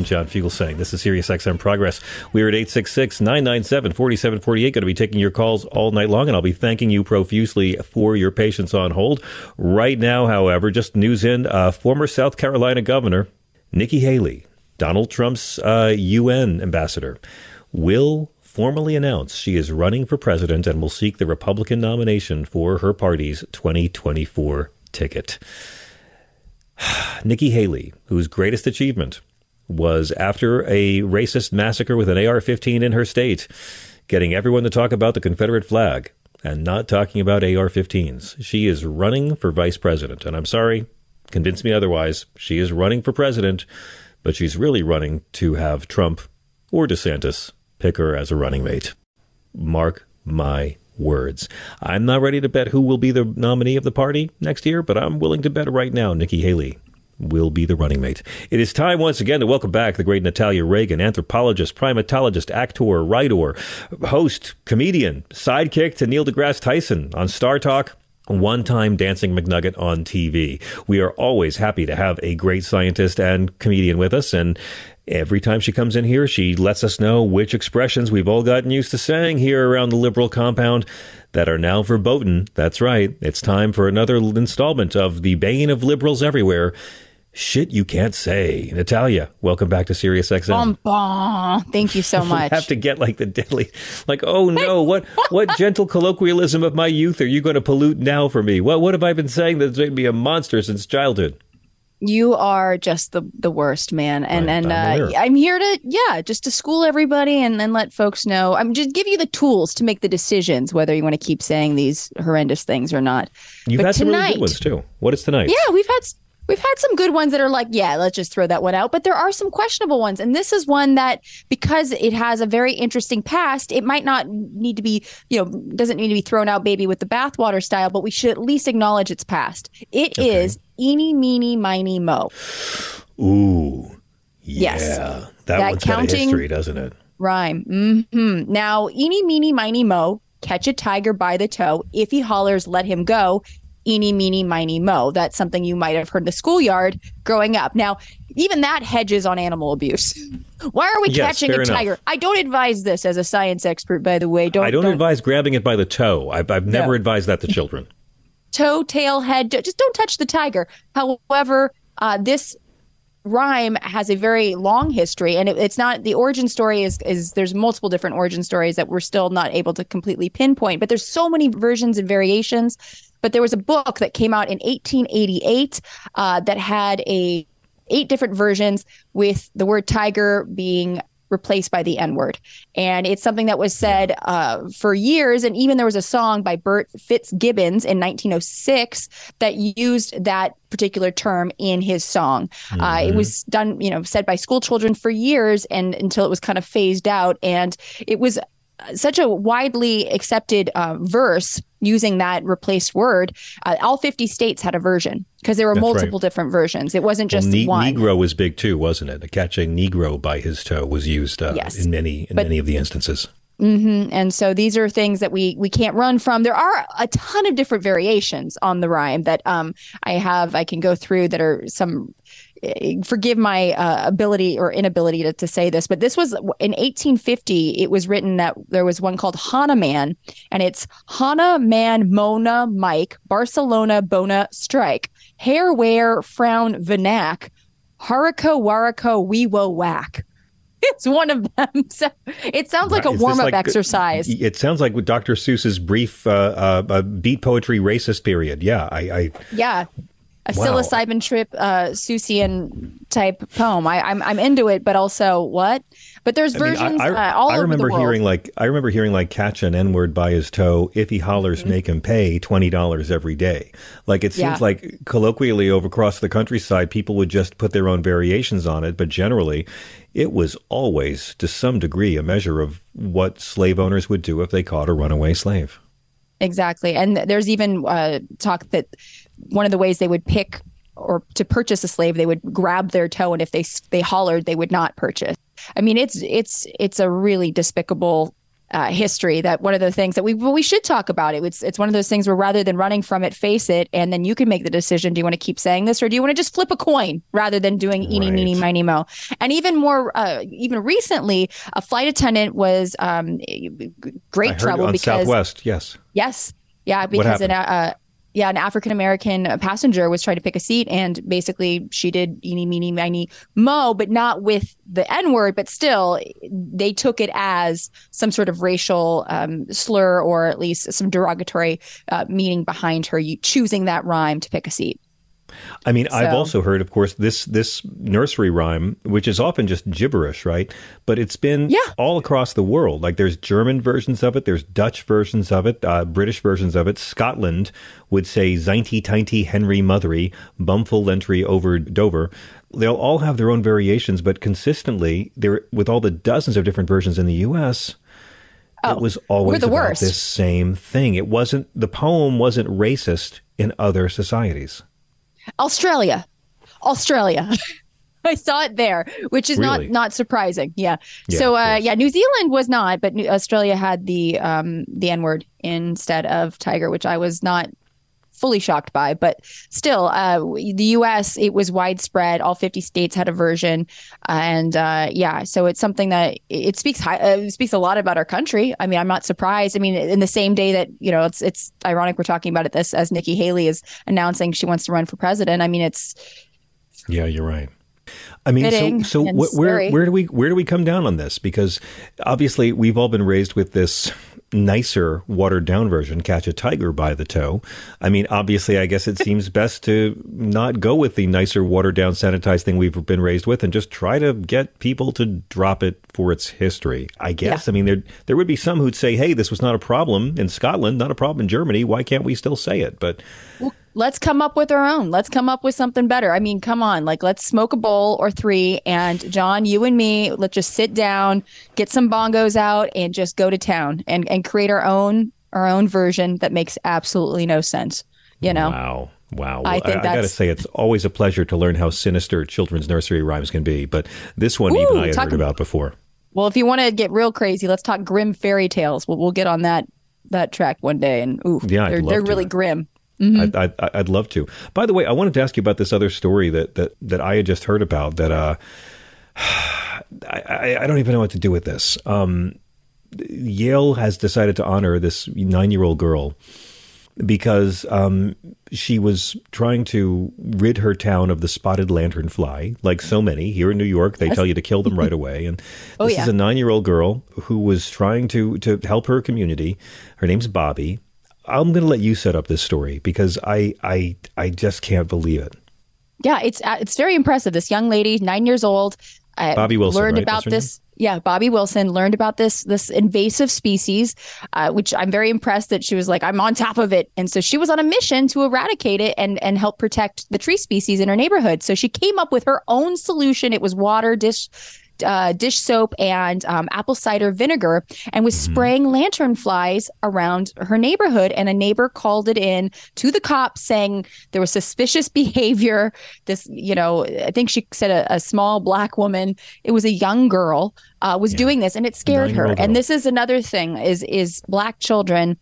Speaker 2: I'm John Fugelsang. This is Sirius XM Progress. We're at 866 997 4748. Going to be taking your calls all night long, and I'll be thanking you profusely for your patience on hold. Right now, however, just news in uh, former South Carolina Governor Nikki Haley, Donald Trump's uh, UN ambassador, will formally announce she is running for president and will seek the Republican nomination for her party's 2024 ticket. Nikki Haley, whose greatest achievement was after a racist massacre with an AR 15 in her state, getting everyone to talk about the Confederate flag and not talking about AR 15s. She is running for vice president. And I'm sorry, convince me otherwise. She is running for president, but she's really running to have Trump or DeSantis pick her as a running mate. Mark my words. I'm not ready to bet who will be the nominee of the party next year, but I'm willing to bet right now Nikki Haley will be the running mate. It is time once again to welcome back the great Natalia Reagan, anthropologist, primatologist, actor, writer, host, comedian, sidekick to Neil deGrasse Tyson on Star Talk. one time dancing McNugget on TV. We are always happy to have a great scientist and comedian with us. And every time she comes in here, she lets us know which expressions we've all gotten used to saying here around the liberal compound that are now verboten. That's right. It's time for another installment of The Bane of Liberals Everywhere. Shit you can't say. Natalia, welcome back to Sirius XM.
Speaker 9: Thank you so much.
Speaker 2: we have to get like the deadly, like, oh no, what what gentle colloquialism of my youth are you going to pollute now for me? What what have I been saying that's made me a monster since childhood?
Speaker 9: You are just the the worst, man. And and I'm, uh, I'm here to yeah, just to school everybody and then let folks know. I'm just give you the tools to make the decisions whether you want to keep saying these horrendous things or not.
Speaker 2: You've
Speaker 9: but
Speaker 2: had some really good ones too. What is tonight?
Speaker 9: Yeah, we've had we've had some good ones that are like, yeah, let's just throw that one out. But there are some questionable ones. And this is one that, because it has a very interesting past, it might not need to be, you know, doesn't need to be thrown out baby with the bathwater style, but we should at least acknowledge its past. It
Speaker 2: Okay.
Speaker 9: is eeny, meeny, miny, mo.
Speaker 2: Ooh, yeah.
Speaker 9: Yes.
Speaker 2: That,
Speaker 9: That
Speaker 2: one's got a
Speaker 9: counting-
Speaker 2: history, doesn't it?
Speaker 9: Rhyme. Mm-hmm. Now, eeny, meeny, miny, mo. Catch a tiger by the toe. If he hollers, let him go. Eeny, meeny, miny, mo. That's something you might have heard in the schoolyard growing up. Now, even that hedges on animal abuse. Why are we
Speaker 2: Yes,
Speaker 9: catching a
Speaker 2: enough.
Speaker 9: tiger? I don't advise this as a science expert, by the way. Don't,
Speaker 2: I don't, advise grabbing it by the toe. I've, I've never
Speaker 9: No.
Speaker 2: advised that to children.
Speaker 9: toe, tail, head. Just don't touch the tiger. However, uh, this rhyme has a very long history, and it, it's not the origin story is is there's multiple different origin stories that we're still not able to completely pinpoint. But there's so many versions and variations. But there was a book that came out in 1888 uh, that had a eight different versions with the word tiger being replaced by the N word. And it's something that was said uh, for years. And even there was a song by Bert Fitzgibbons in 1906 that used that particular term in his song. Uh, it was done, you know, said by school children for years and until it was kind of phased out. And it was such a widely accepted uh, verse using that replaced word. Uh, all 50 states had a version because there were
Speaker 2: That's right.
Speaker 9: multiple different versions. It wasn't just
Speaker 2: well, ne-
Speaker 9: one.
Speaker 2: Negro was big too, wasn't it? The catching Negro by his toe was used uh,
Speaker 9: Yes.
Speaker 2: in many in
Speaker 9: But-
Speaker 2: many of the instances.
Speaker 9: hmm And so these are things that we we can't run from. There are a ton of different variations on the rhyme that um I have I can go through that are some. Eh, Forgive my uh, ability or inability to, to say this, but this was in 1850. It was written that there was one called Hana Man, and it's Hana Man Mona Mike Barcelona Bona Strike Hair Wear Frown Vanac Harako Warako Weewo Whack. It's one of them. So it sounds like a warm up
Speaker 2: like-
Speaker 9: exercise.
Speaker 2: It sounds like Dr. Seuss's brief uh, uh, uh, beat poetry racist period. Yeah, I, I
Speaker 9: Yeah. A
Speaker 2: Wow.
Speaker 9: psilocybin trip, uh, Seussian type poem. I, I'm I'm into it, but also what? But there's
Speaker 2: I mean,
Speaker 9: versions
Speaker 2: I, I,
Speaker 9: uh, all
Speaker 2: I
Speaker 9: over
Speaker 2: remember
Speaker 9: the world.
Speaker 2: hearing like I remember hearing like catch an N word by his toe. If he hollers, make him pay twenty dollars every day. Like it seems
Speaker 9: Yeah.
Speaker 2: like colloquially over across the countryside, people would just put their own variations on it. But generally, it was always to some degree a measure of what slave owners would do if they caught a runaway slave.
Speaker 9: Exactly. And there's even uh, talk that one of the ways they would pick or to purchase a slave, they would grab their toe, and if they they hollered, they would not purchase. I mean, it's it's it's a really despicable uh, history. That one of the things that we well, we should talk about it. It's it's one of those things where rather than running from it, face it, and then you can make the decision. Do you want to keep saying this, or do you want to just flip a coin rather than doing eeny meeny miny mo? And even more, uh, even recently, a flight attendant was um, great
Speaker 2: I
Speaker 9: trouble because
Speaker 2: Southwest. Yes.
Speaker 9: Yes. Yeah, because an uh, yeah, an African American passenger was trying to pick a seat, and basically she did eeny meeny miny mo, but not with the N word, but still they took it as some sort of racial um, slur or at least some derogatory uh, meaning behind her choosing that rhyme to pick a seat.
Speaker 2: I mean, I've also heard, of course, this this nursery rhyme, which is often just gibberish, right? But it's been all across the world. Like there's German versions of it, there's Dutch versions of it, uh, British versions of it. Scotland would say "Zinty Tinty Henry Mothery, Bumful Entry over Dover." They'll all have their own variations, but consistently, there with all the dozens of different versions in the U.S. it was always
Speaker 9: Oh, the
Speaker 2: about
Speaker 9: worst.
Speaker 2: this same thing. It wasn't the poem wasn't racist in other societies.
Speaker 9: Australia, Australia. I saw it there, which is
Speaker 2: Really?
Speaker 9: not not surprising. Yeah.
Speaker 2: Yeah,
Speaker 9: so uh, yeah, New Zealand was not, but New- Australia had the um the N word instead of tiger, which I was not fully shocked by. But still, uh, the U.S. it was widespread. All 50 states had a version, and uh, yeah, so it's something that it speaks high, uh, it speaks a lot about our country. I mean, I'm not surprised. I mean, in the same day that you know, it's it's ironic we're talking about it this as Nikki Haley is announcing she wants to run for president. I mean, it's
Speaker 2: yeah, you're right. I mean, so so wh- where where do we where do we come down on this? Because obviously we've all been raised with this nicer, watered down version, catch a tiger by the toe. I mean, obviously, I guess it seems best to not go with the nicer, watered down, sanitized thing we've been raised with and just try to get people to drop it for its history. I guess. Yeah. I mean, there there would be some who'd say, "Hey, this was not a problem in Scotland, not a problem in Germany. Why can't we still say it?" But
Speaker 9: well, let's come up with our own. Let's come up with something better. I mean, come on, like let's smoke a bowl or three. And John, you and me, let's just sit down, get some bongos out, and just go to town and and create our own our own version that makes absolutely no sense. You know?
Speaker 2: Wow. Wow. I, think I, I got to say, it's always a pleasure to learn how sinister children's nursery rhymes can be. But this one, Ooh, even I had heard about before.
Speaker 9: Well, if you want to get real crazy, let's talk grim fairy tales. We'll, we'll get on that that track one day. And ooh, yeah, they're, they're really grim.
Speaker 2: Mm-hmm. I'd, I'd, I'd, love to. By the way, I wanted to ask you about this other story that that, that I had just heard about. That uh, I, I don't even know what to do with this. Um, Yale has decided to honor this nine year old girl because um, she was trying to rid her town of the spotted lanternfly, like so many here in New York. They yes. tell you to kill them right away. And oh, this yeah. is a nine year old girl who was trying to to help her community. Her name's Bobby. I'm going to let you set up this story because I I I just can't believe it.
Speaker 9: Yeah, it's uh, it's very impressive. This young lady, nine years old,
Speaker 2: uh, Bobby Wilson
Speaker 9: learned
Speaker 2: right?
Speaker 9: about this. Yeah, Bobby Wilson learned about this this invasive species, uh, which I'm very impressed that she was like, I'm on top of it, and so she was on a mission to eradicate it and and help protect the tree species in her neighborhood. So she came up with her own solution. It was water dish uh, dish soap and um, apple cider vinegar and was mm-hmm. spraying lantern flies around her neighborhood. And a neighbor called it in to the cops saying there was suspicious behavior. This, you know, I think she said a, a small black woman, it was a young girl, uh, was yeah. doing this and it scared her. And this is another thing is, is black children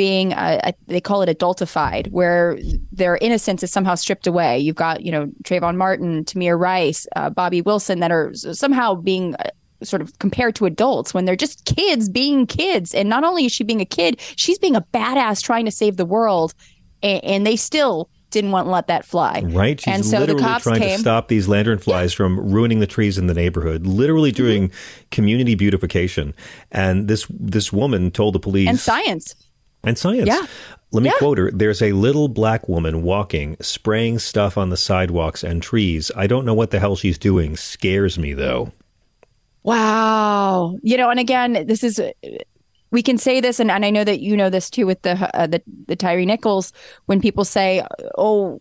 Speaker 9: being uh, they call it adultified, where their innocence is somehow stripped away. You've got you know Trayvon Martin, Tamir Rice, uh, Bobby Wilson that are somehow being uh, sort of compared to adults when they're just kids being kids. And not only is she being a kid, she's being a badass trying to save the world, and, and they still didn't want to let that fly.
Speaker 2: Right. She's and so literally trying came. to stop these lantern flies yeah. from ruining the trees in the neighborhood, literally doing mm-hmm. community beautification. And this this woman told the police
Speaker 9: and science
Speaker 2: and science.
Speaker 9: Yeah.
Speaker 2: Let me
Speaker 9: yeah.
Speaker 2: quote her. There's a little black woman walking, spraying stuff on the sidewalks and trees. I don't know what the hell she's doing. Scares me though.
Speaker 9: Wow. You know, and again, this is we can say this, and, and I know that you know this too with the uh, the the Tyre Nichols. When people say, "Oh,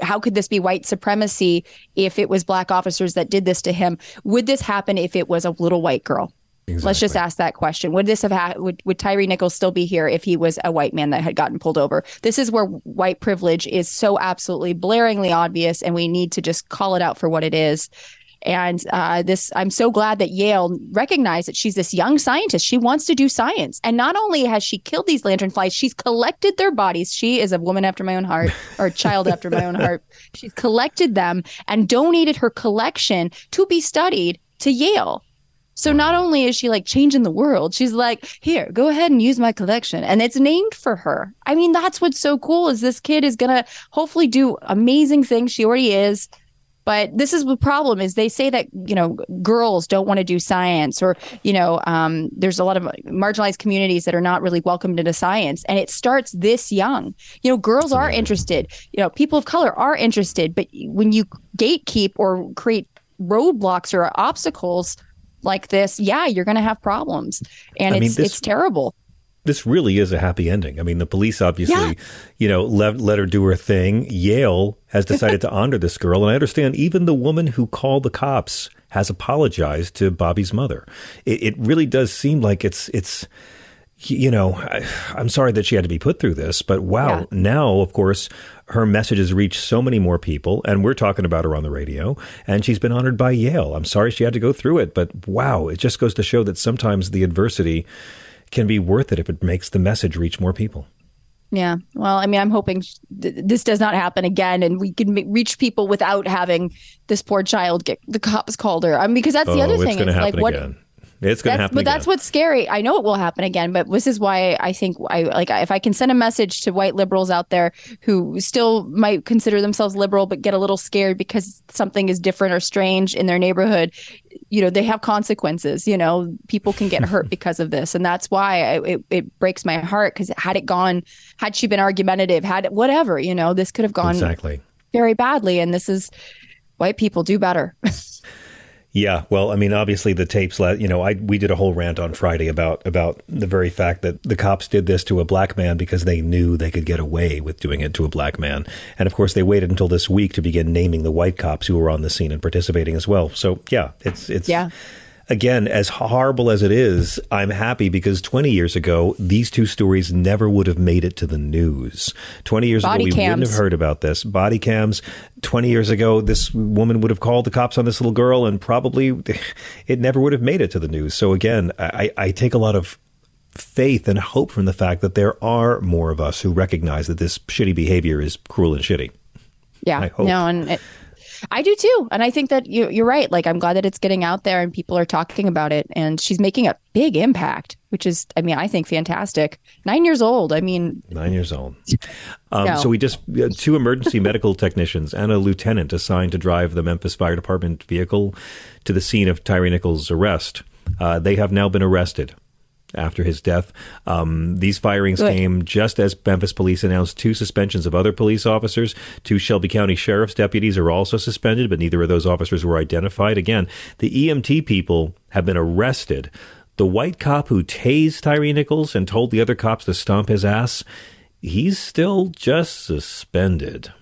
Speaker 9: how could this be white supremacy if it was black officers that did this to him?" Would this happen if it was a little white girl? Exactly. Let's just ask that question. Would this have ha- would would Tyre Nichols still be here if he was a white man that had gotten pulled over? This is where white privilege is so absolutely blaringly obvious, and we need to just call it out for what it is. And uh, this, I'm so glad that Yale recognized that she's this young scientist. She wants to do science, and not only has she killed these lanternflies, she's collected their bodies. She is a woman after my own heart, or a child after my own heart. She's collected them and donated her collection to be studied to Yale. So not only is she like changing the world, she's like, here, go ahead and use my collection. And it's named for her. I mean, that's what's so cool is this kid is going to hopefully do amazing things. She already is. But this is the problem is they say that, you know, girls don't want to do science or, you know, um, there's a lot of marginalized communities that are not really welcomed into science. And it starts this young. You know, girls are interested, you know, people of color are interested. But when you gatekeep or create roadblocks or obstacles, like this, yeah, you're going to have problems, and I it's mean, this, it's terrible.
Speaker 2: This really is a happy ending. I mean, the police obviously, yeah. you know, let let her do her thing. Yale has decided to honor this girl, and I understand even the woman who called the cops has apologized to Bobby's mother. It, it really does seem like it's it's you know, I, am sorry that she had to be put through this, but wow, yeah. now, of course, her message has reached so many more people, and we're talking about her on the radio, and she's been honored by Yale. I'm sorry she had to go through it, but wow, it just goes to show that sometimes the adversity can be worth it if it makes the message reach more people.
Speaker 9: Yeah. Well, I mean, I'm hoping th- this does not happen again, and we can m- reach people without having this poor child get the cops called her. I mean, because that's the
Speaker 2: oh,
Speaker 9: other
Speaker 2: it's
Speaker 9: thing.
Speaker 2: going to
Speaker 9: It's
Speaker 2: happen
Speaker 9: like what
Speaker 2: again. It's going to happen
Speaker 9: but
Speaker 2: again.
Speaker 9: that's what's scary. I know it will happen again, but this is why I think I like if I can send a message to white liberals out there who still might consider themselves liberal but get a little scared because something is different or strange in their neighborhood. You know, they have consequences. You know, people can get hurt because of this, and that's why I, it it breaks my heart. Because had it gone, had she been argumentative, had it, whatever, you know, this could have gone
Speaker 2: exactly.
Speaker 9: very badly. And this is white people do better.
Speaker 2: Yeah, well, I mean, obviously the tapes. la- You know, I we did a whole rant on Friday about about the very fact that the cops did this to a black man because they knew they could get away with doing it to a black man, and of course they waited until this week to begin naming the white cops who were on the scene and participating as well. So yeah, it's it's
Speaker 9: yeah.
Speaker 2: Again, as horrible as it is, I'm happy because 20 years ago, these two stories never would have made it to the news. 20 years
Speaker 9: Body
Speaker 2: ago, we wouldn't have heard about this. Body cams. 20 years ago, this woman would have called the cops on this little girl and probably it never would have made it to the news. So again, I, I take a lot of faith and hope from the fact that there are more of us who recognize that this shitty behavior is cruel and shitty.
Speaker 9: Yeah.
Speaker 2: I hope.
Speaker 9: No, and it, I do too. And I think that you, you're right. Like, I'm glad that it's getting out there and people are talking about it. And she's making a big impact, which is, I mean, I think fantastic. Nine years old. I mean,
Speaker 2: Nine years old. Um,
Speaker 9: No.
Speaker 2: So we just two emergency medical technicians and a lieutenant assigned to drive the Memphis Fire Department vehicle to the scene of Tyre Nichols' arrest. Uh, they have now been arrested after his death. Um, these firings
Speaker 10: Good.
Speaker 2: came just as Memphis police announced two suspensions of other police officers. Two Shelby County sheriff's deputies are also suspended, but neither of those officers were identified. Again, the EMT people have been arrested. The white cop who tased Tyre Nichols and told the other cops to stomp his ass, he's still just suspended.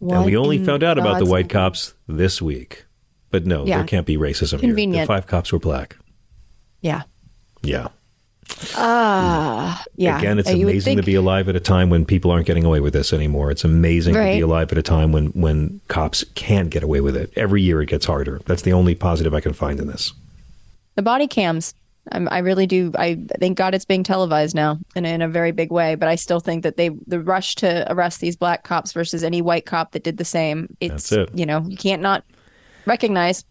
Speaker 2: and we only found out about the white cops this week. But no,
Speaker 9: Yeah.
Speaker 2: there can't be racism here.
Speaker 9: Convenient.
Speaker 2: The five cops were black.
Speaker 9: yeah.
Speaker 2: Yeah.
Speaker 9: Ah, yeah.
Speaker 2: Again, it's
Speaker 9: Uh, you
Speaker 2: amazing
Speaker 9: think-
Speaker 2: to be alive at a time when people aren't getting away with this anymore. It's amazing to be alive at a time when, when cops can't get away with it. Every year it gets harder. That's the only positive I can find in this.
Speaker 9: the body cams. I'm, I really do. I thank God it's being televised now in, in a very big way. But I still think that they the rush to arrest these black cops versus any white cop that did the same. It's
Speaker 2: it.
Speaker 9: you know you can't not recognize.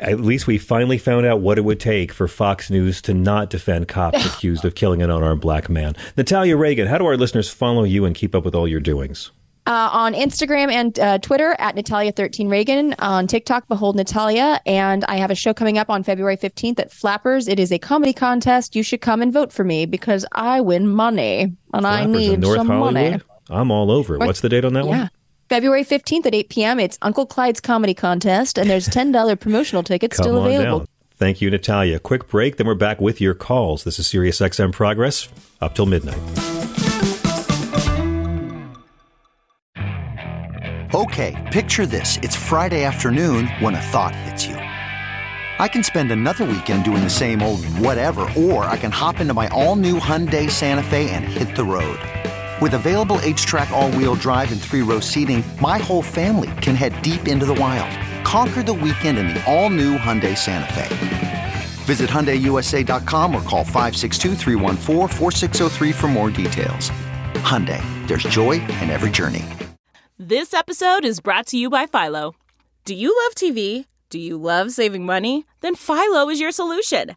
Speaker 2: At least we finally found out what it would take for Fox News to not defend cops accused of killing an unarmed black man. Natalia Reagan, how do our listeners follow you and keep up with all your doings?
Speaker 9: Uh, on Instagram and uh, Twitter at Natalia13Reagan. On TikTok, Behold Natalia. And I have a show coming up on February 15th at Flappers. It is a comedy contest. You should come and vote for me because I win money and I
Speaker 2: Flappers in
Speaker 9: need some
Speaker 2: Hollywood?
Speaker 9: money.
Speaker 2: I'm all over What's the date on that
Speaker 9: Yeah.
Speaker 2: one?
Speaker 9: February 15th at 8 p.m. It's Uncle Clyde's Comedy Contest, and there's $10 promotional tickets
Speaker 2: Come
Speaker 9: still
Speaker 2: on
Speaker 9: available.
Speaker 2: down. Thank you, Natalia. Quick break, then we're back with your calls. This is Sirius XM Progress up till midnight.
Speaker 11: Okay, picture this. It's Friday afternoon when a thought hits you. I can spend another weekend doing the same old whatever, or I can hop into my all new Hyundai Santa Fe and hit the road. With available H track, all wheel drive, and three row seating, my whole family can head deep into the wild. Conquer the weekend in the all new Hyundai Santa Fe. Visit HyundaiUSA.com or call 562-314-4603 for more details. Hyundai, there's joy in every journey.
Speaker 12: This episode is brought to you by Philo. Do you love TV? Do you love saving money? Then Philo is your solution.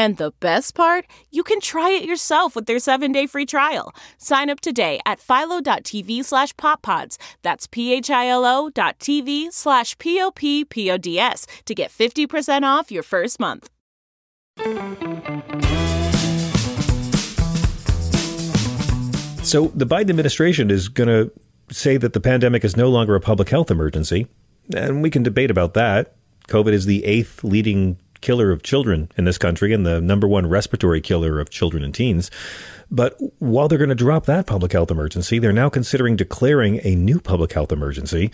Speaker 12: And the best part, you can try it yourself with their 7-day free trial. Sign up today at philo.tv slash poppods. That's p-h-i-l-o dot tv slash p-o-p-p-o-d-s to get 50% off your first month.
Speaker 2: So the Biden administration is going to say that the pandemic is no longer a public health emergency, and we can debate about that. COVID is the eighth leading killer of children in this country and the number one respiratory killer of children and teens. But while they're going to drop that public health emergency, they're now considering declaring a new public health emergency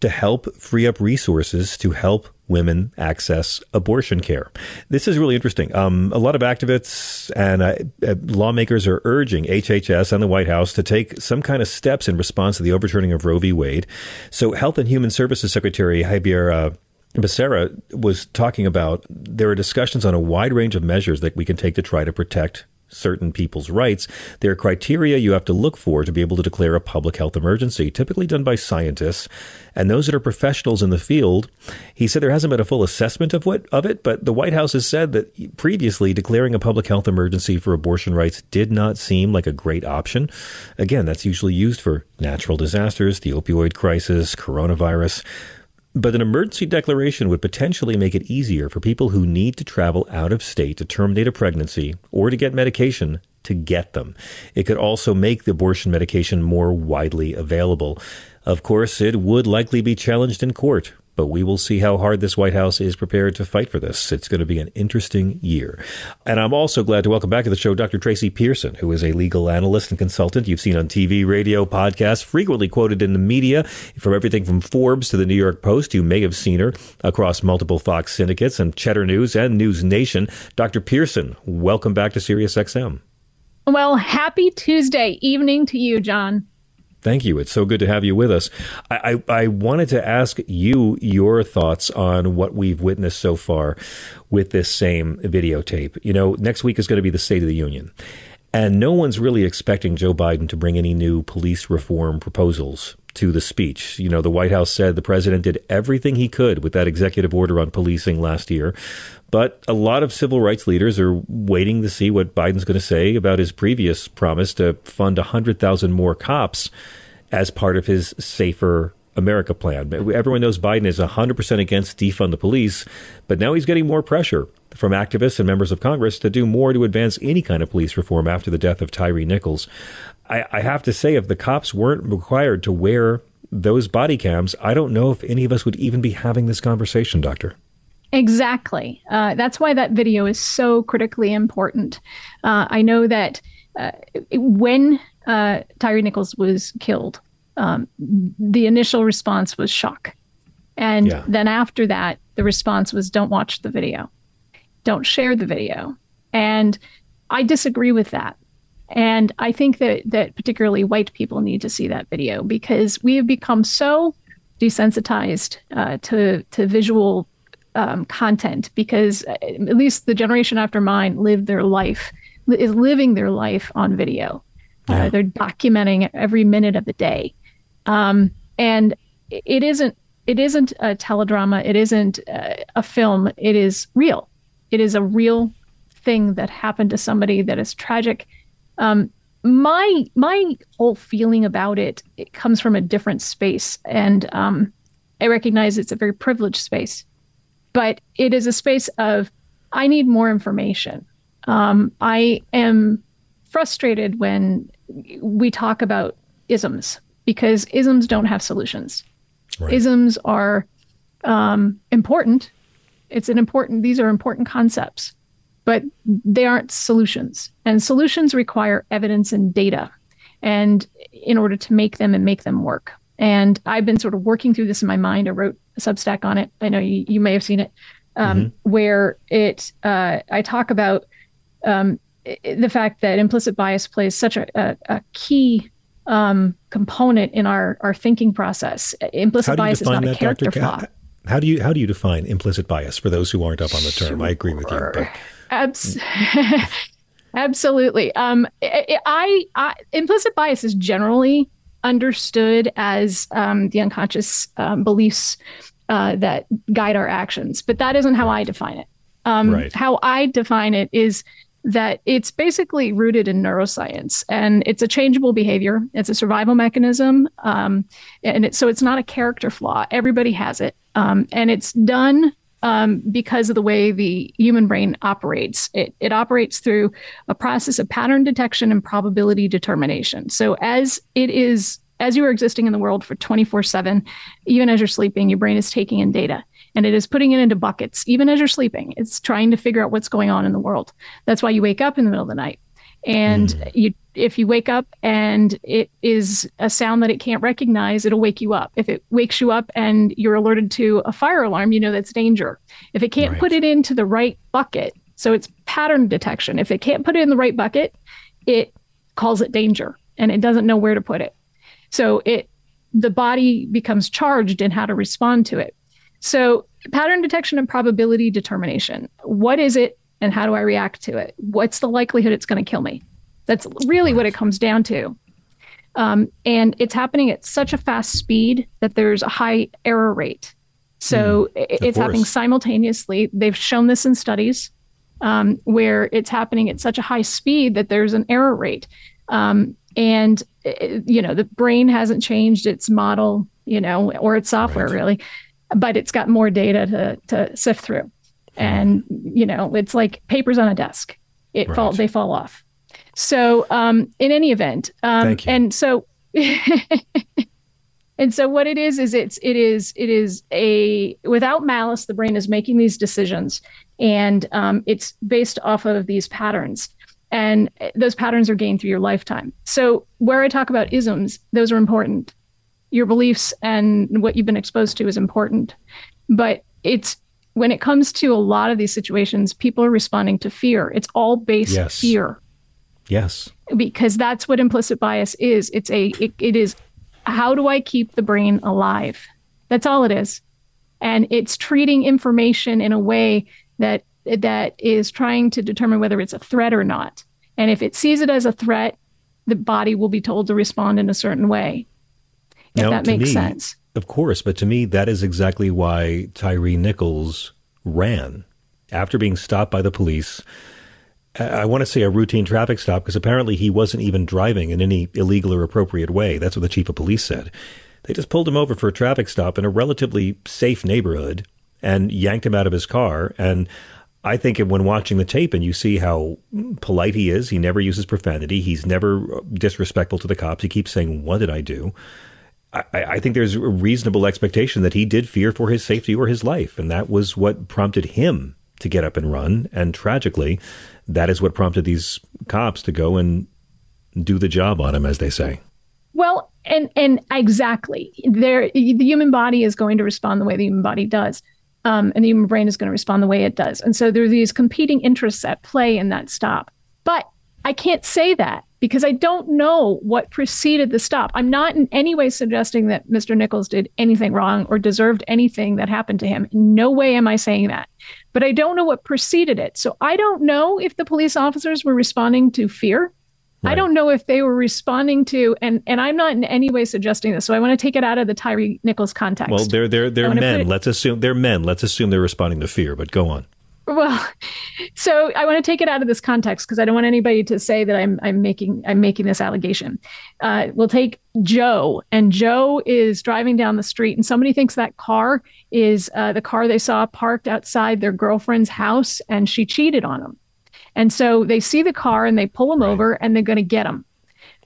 Speaker 2: to help free up resources to help women access abortion care. This is really interesting. Um, a lot of activists and uh, uh lawmakers are urging HHS and the White House to take some kind of steps in response to the overturning of Roe v. Wade. So, Health and Human Services Secretary Xavier uh, Becerra was talking about there are discussions on a wide range of measures that we can take to try to protect certain people's rights. There are criteria you have to look for to be able to declare a public health emergency, typically done by scientists and those that are professionals in the field. He said there hasn't been a full assessment of what of it, but the White House has said that previously declaring a public health emergency for abortion rights did not seem like a great option. Again, that's usually used for natural disasters, the opioid crisis, coronavirus. But an emergency declaration would potentially make it easier for people who need to travel out of state to terminate a pregnancy or to get medication to get them. It could also make the abortion medication more widely available. Of course, it would likely be challenged in court, but we will see how hard this White House is prepared to fight for this. It's going to be an interesting year. And I'm also glad to welcome back to the show Dr. Tracy Pearson, who is a legal analyst and consultant you've seen on TV, radio, podcasts, frequently quoted in the media from everything from Forbes to the New York Post. You may have seen her across multiple Fox syndicates and Cheddar News and News Nation. Dr. Pearson, welcome back to SiriusXM.
Speaker 10: Well, happy Tuesday evening to you, John.
Speaker 2: Thank you. It's so good to have you with us. I, I, I, wanted to ask you your thoughts on what we've witnessed so far with this same videotape. You know, next week is going to be the State of the Union. And no one's really expecting Joe Biden to bring any new police reform proposals to the speech. You know, the White House said the president did everything he could with that executive order on policing last year. But a lot of civil rights leaders are waiting to see what Biden's going to say about his previous promise to fund 100,000 more cops as part of his safer America plan. Everyone knows Biden is 100% against defund the police, but now he's getting more pressure from activists and members of Congress to do more to advance any kind of police reform after the death of Tyre Nichols. I, I have to say, if the cops weren't required to wear those body cams, I don't know if any of us would even be having this conversation, Doctor.
Speaker 10: Exactly. Uh, that's why that video is so critically important. Uh, I know that uh, when uh, Tyre Nichols was killed, um, the initial response was shock. And yeah. then after that, the response was don't watch the video, don't share the video. And I disagree with that. And I think that that particularly white people need to see that video because we have become so desensitized uh, to to visual um, content because uh, at least the generation after mine lived their life is living their life on video. Uh, yeah. Uh, they're documenting every minute of the day, um, and it isn't it isn't a teledrama. It isn't uh, a film. It is real. It is a real thing that happened to somebody that is tragic um, my my whole feeling about it, it comes from a different space, and um, I recognize it's a very privileged space, but it is a space of I need more information. Um, I am frustrated when we talk about isms because isms don't have solutions. Right. Isms are um, important. It's an important. These are important concepts, but they aren't solutions. And solutions require evidence and data and in order to make them and make them work. And I've been sort of working through this in my mind. I wrote a Substack on it. I know you, you may have seen it, um, mm-hmm. where it uh, I talk about um, the fact that implicit bias plays such a, a, a key um, component in our our thinking process. Implicit bias is not a character Dr. flaw.
Speaker 2: How do you how do you define implicit bias for those who aren't up on the term? Sure. I agree with you. But
Speaker 10: Abs- Absolutely. Um, I, I, implicit bias is generally understood as um, the unconscious um, beliefs uh, that guide our actions, but that isn't how I define it. Um, right. How I define it is that it's basically rooted in neuroscience and it's a changeable behavior. It's a survival mechanism. Um, and it, so it's not a character flaw. Everybody has it. Um, and it's done um, because of the way the human brain operates. It, it operates through a process of pattern detection and probability determination. So as it is, as you are existing in the world for 24 7, even as you're sleeping, your brain is taking in data. and it is putting it into buckets, even as you're sleeping. It's trying to figure out what's going on in the world. That's why you wake up in the middle of the night. And mm. you, if you wake up and it is a sound that it can't recognize, it'll wake you up. If it wakes you up and you're alerted to a fire alarm, you know that's danger. If it can't right. put it into the right bucket, so it's pattern detection. If it can't put it in the right bucket, it calls it danger and it doesn't know where to put it. So it the body becomes charged in how to respond to it. So pattern detection and probability determination. What is it and how do I react to it? What's the likelihood it's going to kill me? That's really what it comes down to. Um, and it's happening at such a fast speed that there's a high error rate. So mm, it's happening simultaneously. They've shown this in studies um, where it's happening at such a high speed that there's an error rate. Um, and, uh, you know, the brain hasn't changed its model, you know, or its software right. really, but it's got more data to, to sift through. And, you know, it's like papers on a desk. It right. fall, they fall off. So, um, in any event, um, and so And so what it is is it's it is it is a without malice the brain is making these decisions and um, it's based off of these patterns and those patterns are gained through your lifetime. So where I talk about isms, those are important. Your beliefs and what you've been exposed to is important, but it's when it comes to a lot of these situations, people are responding to fear. It's all based yes. fear.
Speaker 2: Yes.
Speaker 10: Because that's what implicit bias is. It's a it, it is how do I keep the brain alive? That's all it is. And it's treating information in a way that that is trying to determine whether it's a threat or not. And if it sees it as a threat, the body will be told to respond in a certain way. If now, that makes
Speaker 2: me,
Speaker 10: sense.
Speaker 2: Of course, but to me that is exactly why Tyre Nichols ran after being stopped by the police I want to say a routine traffic stop because apparently he wasn't even driving in any illegal or appropriate way. That's what the chief of police said. They just pulled him over for a traffic stop in a relatively safe neighborhood and yanked him out of his car. And I think when watching the tape and you see how polite he is, he never uses profanity. He's never disrespectful to the cops. He keeps saying, What did I do? I, I think there's a reasonable expectation that he did fear for his safety or his life. And that was what prompted him to get up and run. And tragically, that is what prompted these cops to go and do the job on him, as they say.
Speaker 10: Well, and and exactly, there the human body is going to respond the way the human body does, um, and the human brain is going to respond the way it does. And so there are these competing interests at play in that stop. But I can't say that because I don't know what preceded the stop. I'm not in any way suggesting that Mr. Nichols did anything wrong or deserved anything that happened to him. In no way am I saying that. But I don't know what preceded it. So I don't know if the police officers were responding to fear. Right. I don't know if they were responding to, and and I'm not in any way suggesting this. So I want to take it out of the Tyre Nichols context.
Speaker 2: Well, they're they're they're men. It, Let's assume they're men. Let's assume they're responding to fear. But go on.
Speaker 10: Well, so I want to take it out of this context because I don't want anybody to say that I'm I'm making I'm making this allegation. Uh, we'll take Joe, and Joe is driving down the street, and somebody thinks that car is uh, the car they saw parked outside their girlfriend's house, and she cheated on him. And so they see the car and they pull him right. over, and they're going to get him.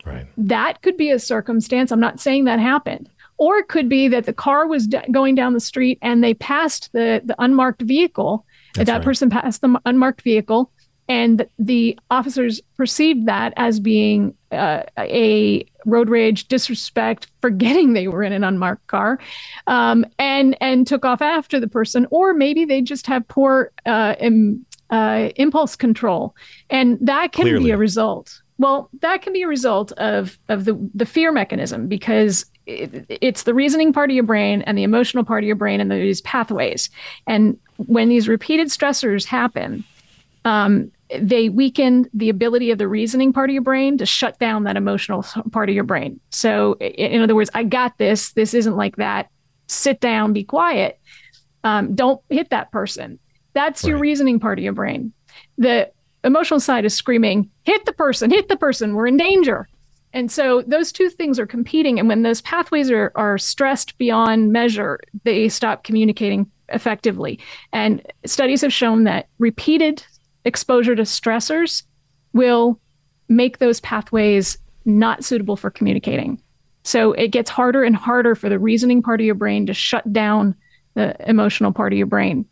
Speaker 2: Right.
Speaker 10: That could be a circumstance. I'm not saying that happened. Or it could be that the car was d- going down the street and they passed the, the unmarked vehicle that's that right. person passed the unmarked vehicle, and the officers perceived that as being uh, a road rage, disrespect, forgetting they were in an unmarked car, um, and and took off after the person, or maybe they just have poor uh, Im, uh, impulse control, and that can Clearly. be a result. Well, that can be a result of of the the fear mechanism because it, it's the reasoning part of your brain and the emotional part of your brain and these pathways. And when these repeated stressors happen, um, they weaken the ability of the reasoning part of your brain to shut down that emotional part of your brain. So, in other words, I got this. This isn't like that. Sit down, be quiet. Um, don't hit that person. That's right. your reasoning part of your brain. The emotional side is screaming, hit the person, hit the person, we're in danger. And so those two things are competing. And when those pathways are, are stressed beyond measure, they stop communicating effectively. And studies have shown that repeated exposure to stressors will make those pathways not suitable for communicating. So it gets harder and harder for the reasoning part of your brain to shut down the emotional part of your brain.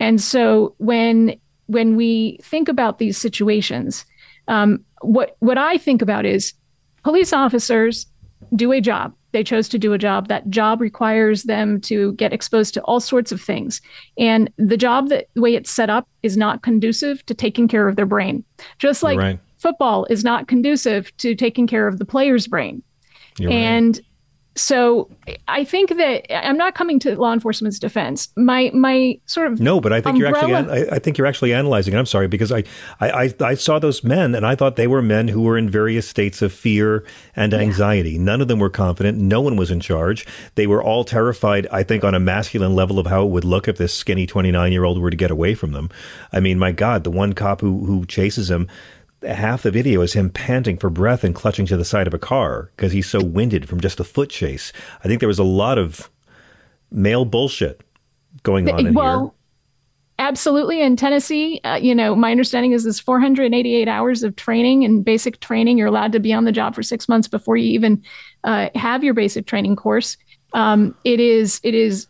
Speaker 10: And so when when we think about these situations, um, what what I think about is police officers do a job. They chose to do a job. That job requires them to get exposed to all sorts of things. And the job that the way it's set up is not conducive to taking care of their brain. Just like right. football is not conducive to taking care of the player's brain. You're and right so I think that I'm not coming to law enforcement's defense. My my sort of
Speaker 2: no, but I think umbrella- you're actually I, I, think you're actually analyzing. It. I'm sorry because I, I I saw those men and I thought they were men who were in various states of fear and anxiety. Yeah. None of them were confident. No one was in charge. They were all terrified. I think on a masculine level of how it would look if this skinny 29 year old were to get away from them. I mean, my God, the one cop who who chases him half the video is him panting for breath and clutching to the side of a car because he's so winded from just the foot chase. I think there was a lot of male bullshit going on in here. well, here.
Speaker 10: Absolutely. In Tennessee, uh, you know, my understanding is this 488 hours of training and basic training. You're allowed to be on the job for six months before you even uh, have your basic training course. Um, it is, it is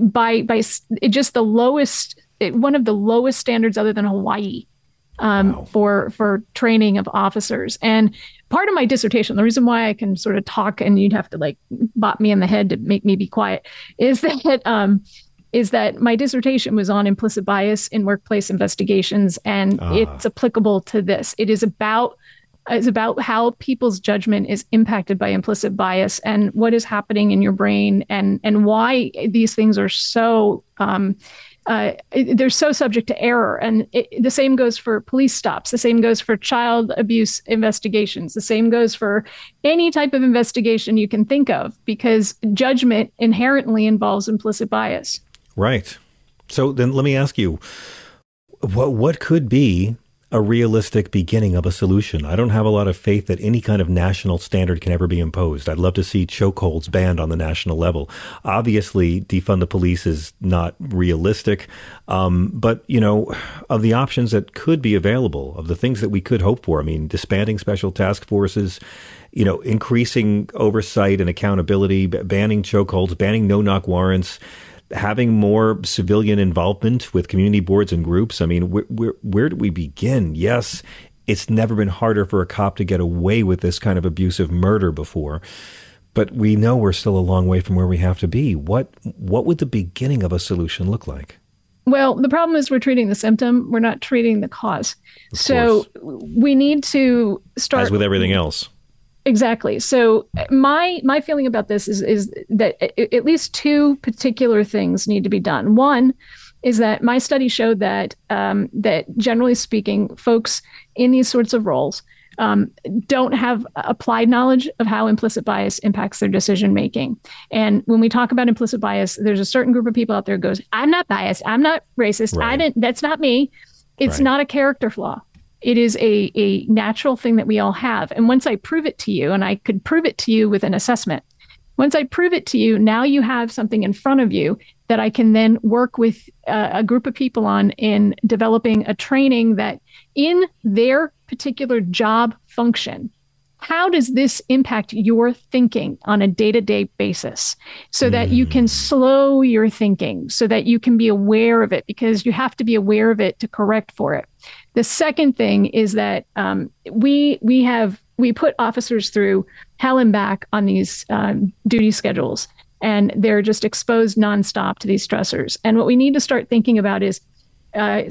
Speaker 10: by, by it just the lowest, one of the lowest standards other than Hawaii um, wow. for for training of officers. And part of my dissertation, the reason why I can sort of talk and you'd have to like bop me in the head to make me be quiet, is that um, is that my dissertation was on implicit bias in workplace investigations, and uh. it's applicable to this. It is about is about how people's judgment is impacted by implicit bias and what is happening in your brain and and why these things are so um, uh, they're so subject to error. And it, the same goes for police stops. The same goes for child abuse investigations. The same goes for any type of investigation you can think of, because judgment inherently involves implicit bias.
Speaker 2: Right. So then let me ask you what what could be a realistic beginning of a solution. I don't have a lot of faith that any kind of national standard can ever be imposed. I'd love to see chokeholds banned on the national level. Obviously, defund the police is not realistic. Um, but, you know, of the options that could be available, of the things that we could hope for, I mean, disbanding special task forces, you know, increasing oversight and accountability, banning chokeholds, banning no knock warrants, having more civilian involvement with community boards and groups. I mean, where, where, where do we begin? Yes, it's never been harder for a cop to get away with this kind of abusive murder before. But we know we're still a long way from where we have to be. What what would the beginning of a solution look like?
Speaker 10: Well, the problem is we're treating the symptom, we're not treating the cause. Of so course. we need to start
Speaker 2: as with everything else.
Speaker 10: Exactly. So my my feeling about this is is that at least two particular things need to be done. One is that my study showed that um, that generally speaking, folks in these sorts of roles um, don't have applied knowledge of how implicit bias impacts their decision making. And when we talk about implicit bias, there's a certain group of people out there goes, "I'm not biased. I'm not racist. Right. I didn't. That's not me." It's right. not a character flaw. It is a, a natural thing that we all have. And once I prove it to you, and I could prove it to you with an assessment, once I prove it to you, now you have something in front of you that I can then work with uh, a group of people on in developing a training that in their particular job function, how does this impact your thinking on a day to day basis so that you can mm. slow your thinking, so that you can be aware of it, because you have to be aware of it to correct for it. The second thing is that um, we we have we put officers through hell and back on these um, duty schedules, and they're just exposed nonstop to these stressors. And what we need to start thinking about is uh,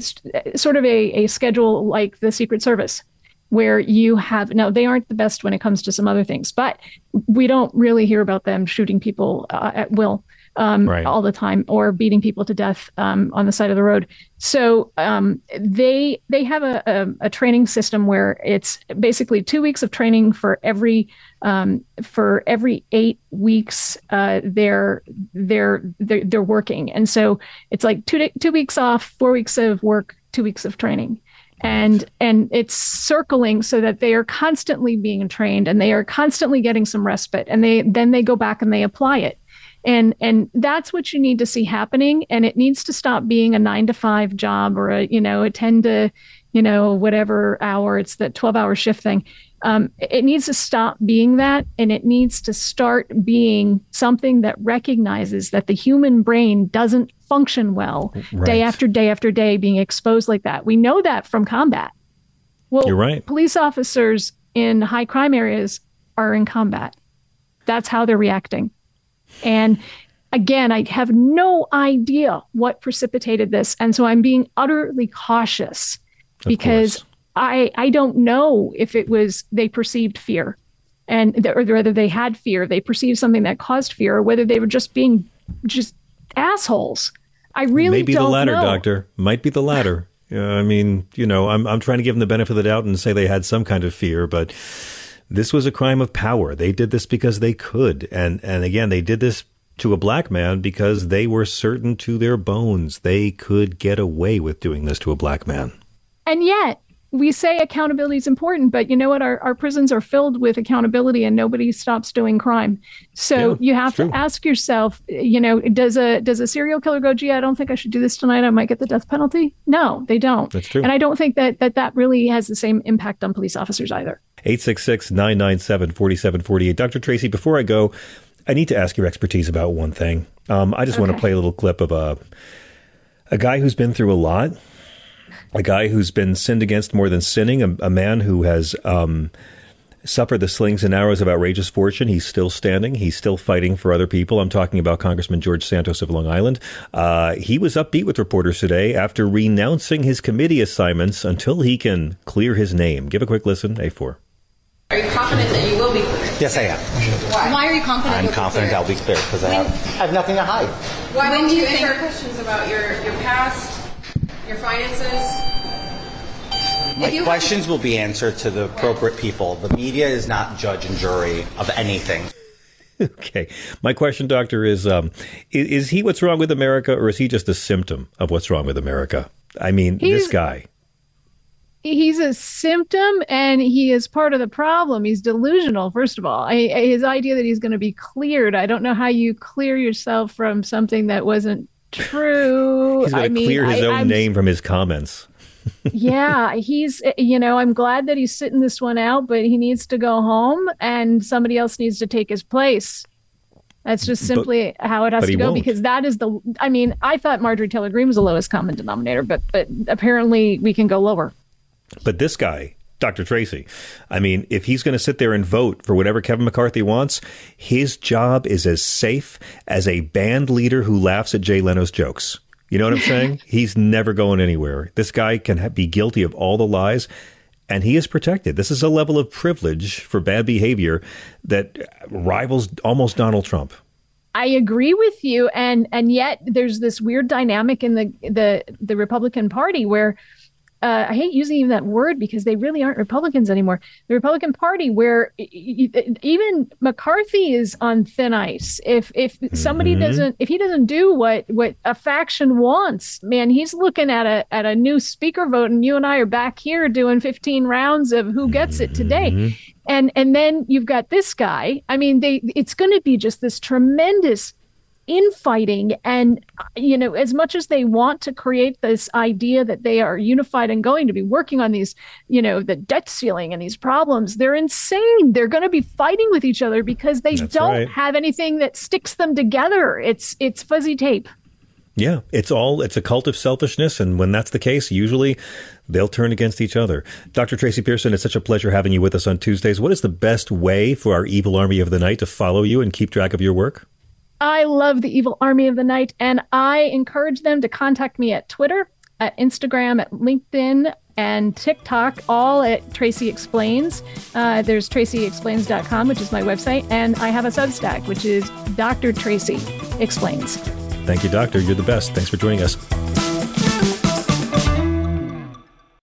Speaker 10: sort of a, a schedule like the Secret Service, where you have now they aren't the best when it comes to some other things, but we don't really hear about them shooting people uh, at will um, right. all the time or beating people to death um, on the side of the road. So um, they they have a, a, a, training system where it's basically two weeks of training for every um, for every eight weeks uh, they're, they're they're they're working, and so it's like two two weeks off, four weeks of work, two weeks of training. And and it's circling so that they are constantly being trained and they are constantly getting some respite. And they then they go back and they apply it and and that's what you need to see happening and it needs to stop being a 9 to 5 job or a you know a 10 to you know whatever hour it's that 12 hour shift thing Um, it needs to stop being that, and it needs to start being something that recognizes that the human brain doesn't function well
Speaker 2: Right.
Speaker 10: day after day after day being exposed like that. We know that from combat. Well,
Speaker 2: You're right.
Speaker 10: police officers in high crime areas are in combat. That's how they're reacting. And again, I have no idea what precipitated this. And so I'm being utterly cautious because I, I don't know if it was they perceived fear and th- or whether they had fear, they perceived something that caused fear, or whether they were just being just assholes. I really
Speaker 2: Maybe the latter,
Speaker 10: know.
Speaker 2: doctor. Might be the latter. Uh, I mean, you know, I'm I'm trying to give them the benefit of the doubt and say they had some kind of fear, but this was a crime of power. They did this because they could, and and again, they did this to a black man because they were certain to their bones they could get away with doing this to a black man.
Speaker 10: And yet, we say accountability is important, but you know what? Our, our prisons are filled with accountability and nobody stops doing crime. So
Speaker 2: Yeah,
Speaker 10: you have
Speaker 2: true.
Speaker 10: to ask yourself, you know, does a does a serial killer go, gee, I don't think I should do this tonight. I might get the death penalty. No, they don't.
Speaker 2: That's true.
Speaker 10: And I don't think that that, that really has the same impact on police officers either.
Speaker 2: 866 997 4748. Dr. Tracy, before I go, I need to ask your expertise about one thing. Um, I just want to play a little clip of a, a guy who's been through a lot, a guy who's been sinned against more than sinning, a, a man who has um, suffered the slings and arrows of outrageous fortune. He's still standing. He's still fighting for other people. I'm talking about Congressman George Santos of Long Island. Uh, he was upbeat with reporters today after renouncing his committee assignments until he can clear his name. Give a quick listen. A4.
Speaker 13: Are you confident that you will be cleared?
Speaker 14: Yes, I am.
Speaker 13: Why? Why are you confident?
Speaker 14: I'm confident
Speaker 13: cleared?
Speaker 14: I'll be clear because I have, I have nothing to hide.
Speaker 13: Why when do you answer questions about your your past, your finances?
Speaker 14: My
Speaker 13: you-
Speaker 14: questions will be answered to the appropriate people. The media is not judge and jury of anything.
Speaker 2: Okay. My question, doctor, is um, is, is he what's wrong with America or is he just a symptom of what's wrong with America? I mean, this guy.
Speaker 10: He's a symptom and he is part of the problem. He's delusional, first of all. I, I- his idea that he's going to be cleared, I don't know how you clear yourself from something that wasn't true.
Speaker 2: He's going
Speaker 10: I
Speaker 2: to
Speaker 10: mean,
Speaker 2: clear his
Speaker 10: I-
Speaker 2: own
Speaker 10: I'm-
Speaker 2: name from his comments.
Speaker 10: yeah, he's, you know, I'm glad that he's sitting this one out, but he needs to go home and somebody else needs to take his place. That's just
Speaker 2: But-
Speaker 10: simply how it has to go
Speaker 2: won't.
Speaker 10: because that is the, I mean, I thought Marjorie Taylor Greene was the lowest common denominator, but, but apparently we can go lower.
Speaker 2: But this guy, Dr. Tracy, I mean, if he's going to sit there and vote for whatever Kevin McCarthy wants, his job is as safe as a band leader who laughs at Jay Leno's jokes. You know what I'm saying? he's never going anywhere. This guy can ha- be guilty of all the lies, and he is protected. This is a level of privilege for bad behavior that rivals almost Donald Trump.
Speaker 10: I agree with you, and and yet there's this weird dynamic in the the the Republican Party where uh, I hate using even that word because they really aren't Republicans anymore. The Republican Party, where even McCarthy is on thin ice. If if somebody
Speaker 15: Mhm.
Speaker 10: doesn't, if he doesn't do what what a faction wants, man, he's looking at a at a new speaker vote, and you and I are back here doing 15 rounds of who gets it today and and then you've got this guy i mean they it's going to be just this tremendous infighting and uh, you know as much as they want to create this idea that they are unified and going to be working on these you know the debt ceiling and these problems they're insane they're going to be fighting with each other because they
Speaker 2: That's
Speaker 10: don't
Speaker 2: right.
Speaker 10: have anything that sticks them together it's it's fuzzy tape
Speaker 2: Yeah, it's all it's a cult of selfishness, and when that's the case, usually they'll turn against each other. Dr. Tracy Pearson, it's such a pleasure having you with us on Tuesdays. What is the best way for our evil army of the night to follow you and keep track of your work?
Speaker 10: I love the Evil Army of the Night, and I encourage them to contact me at Twitter, at Instagram, at LinkedIn, and TikTok, all at Tracy Explains. Uh, there's tracyexplains.com, which is my website, and I have a Substack, which is Dr. Tracy Explains.
Speaker 2: Thank you, Doctor. You're the best. Thanks for joining us.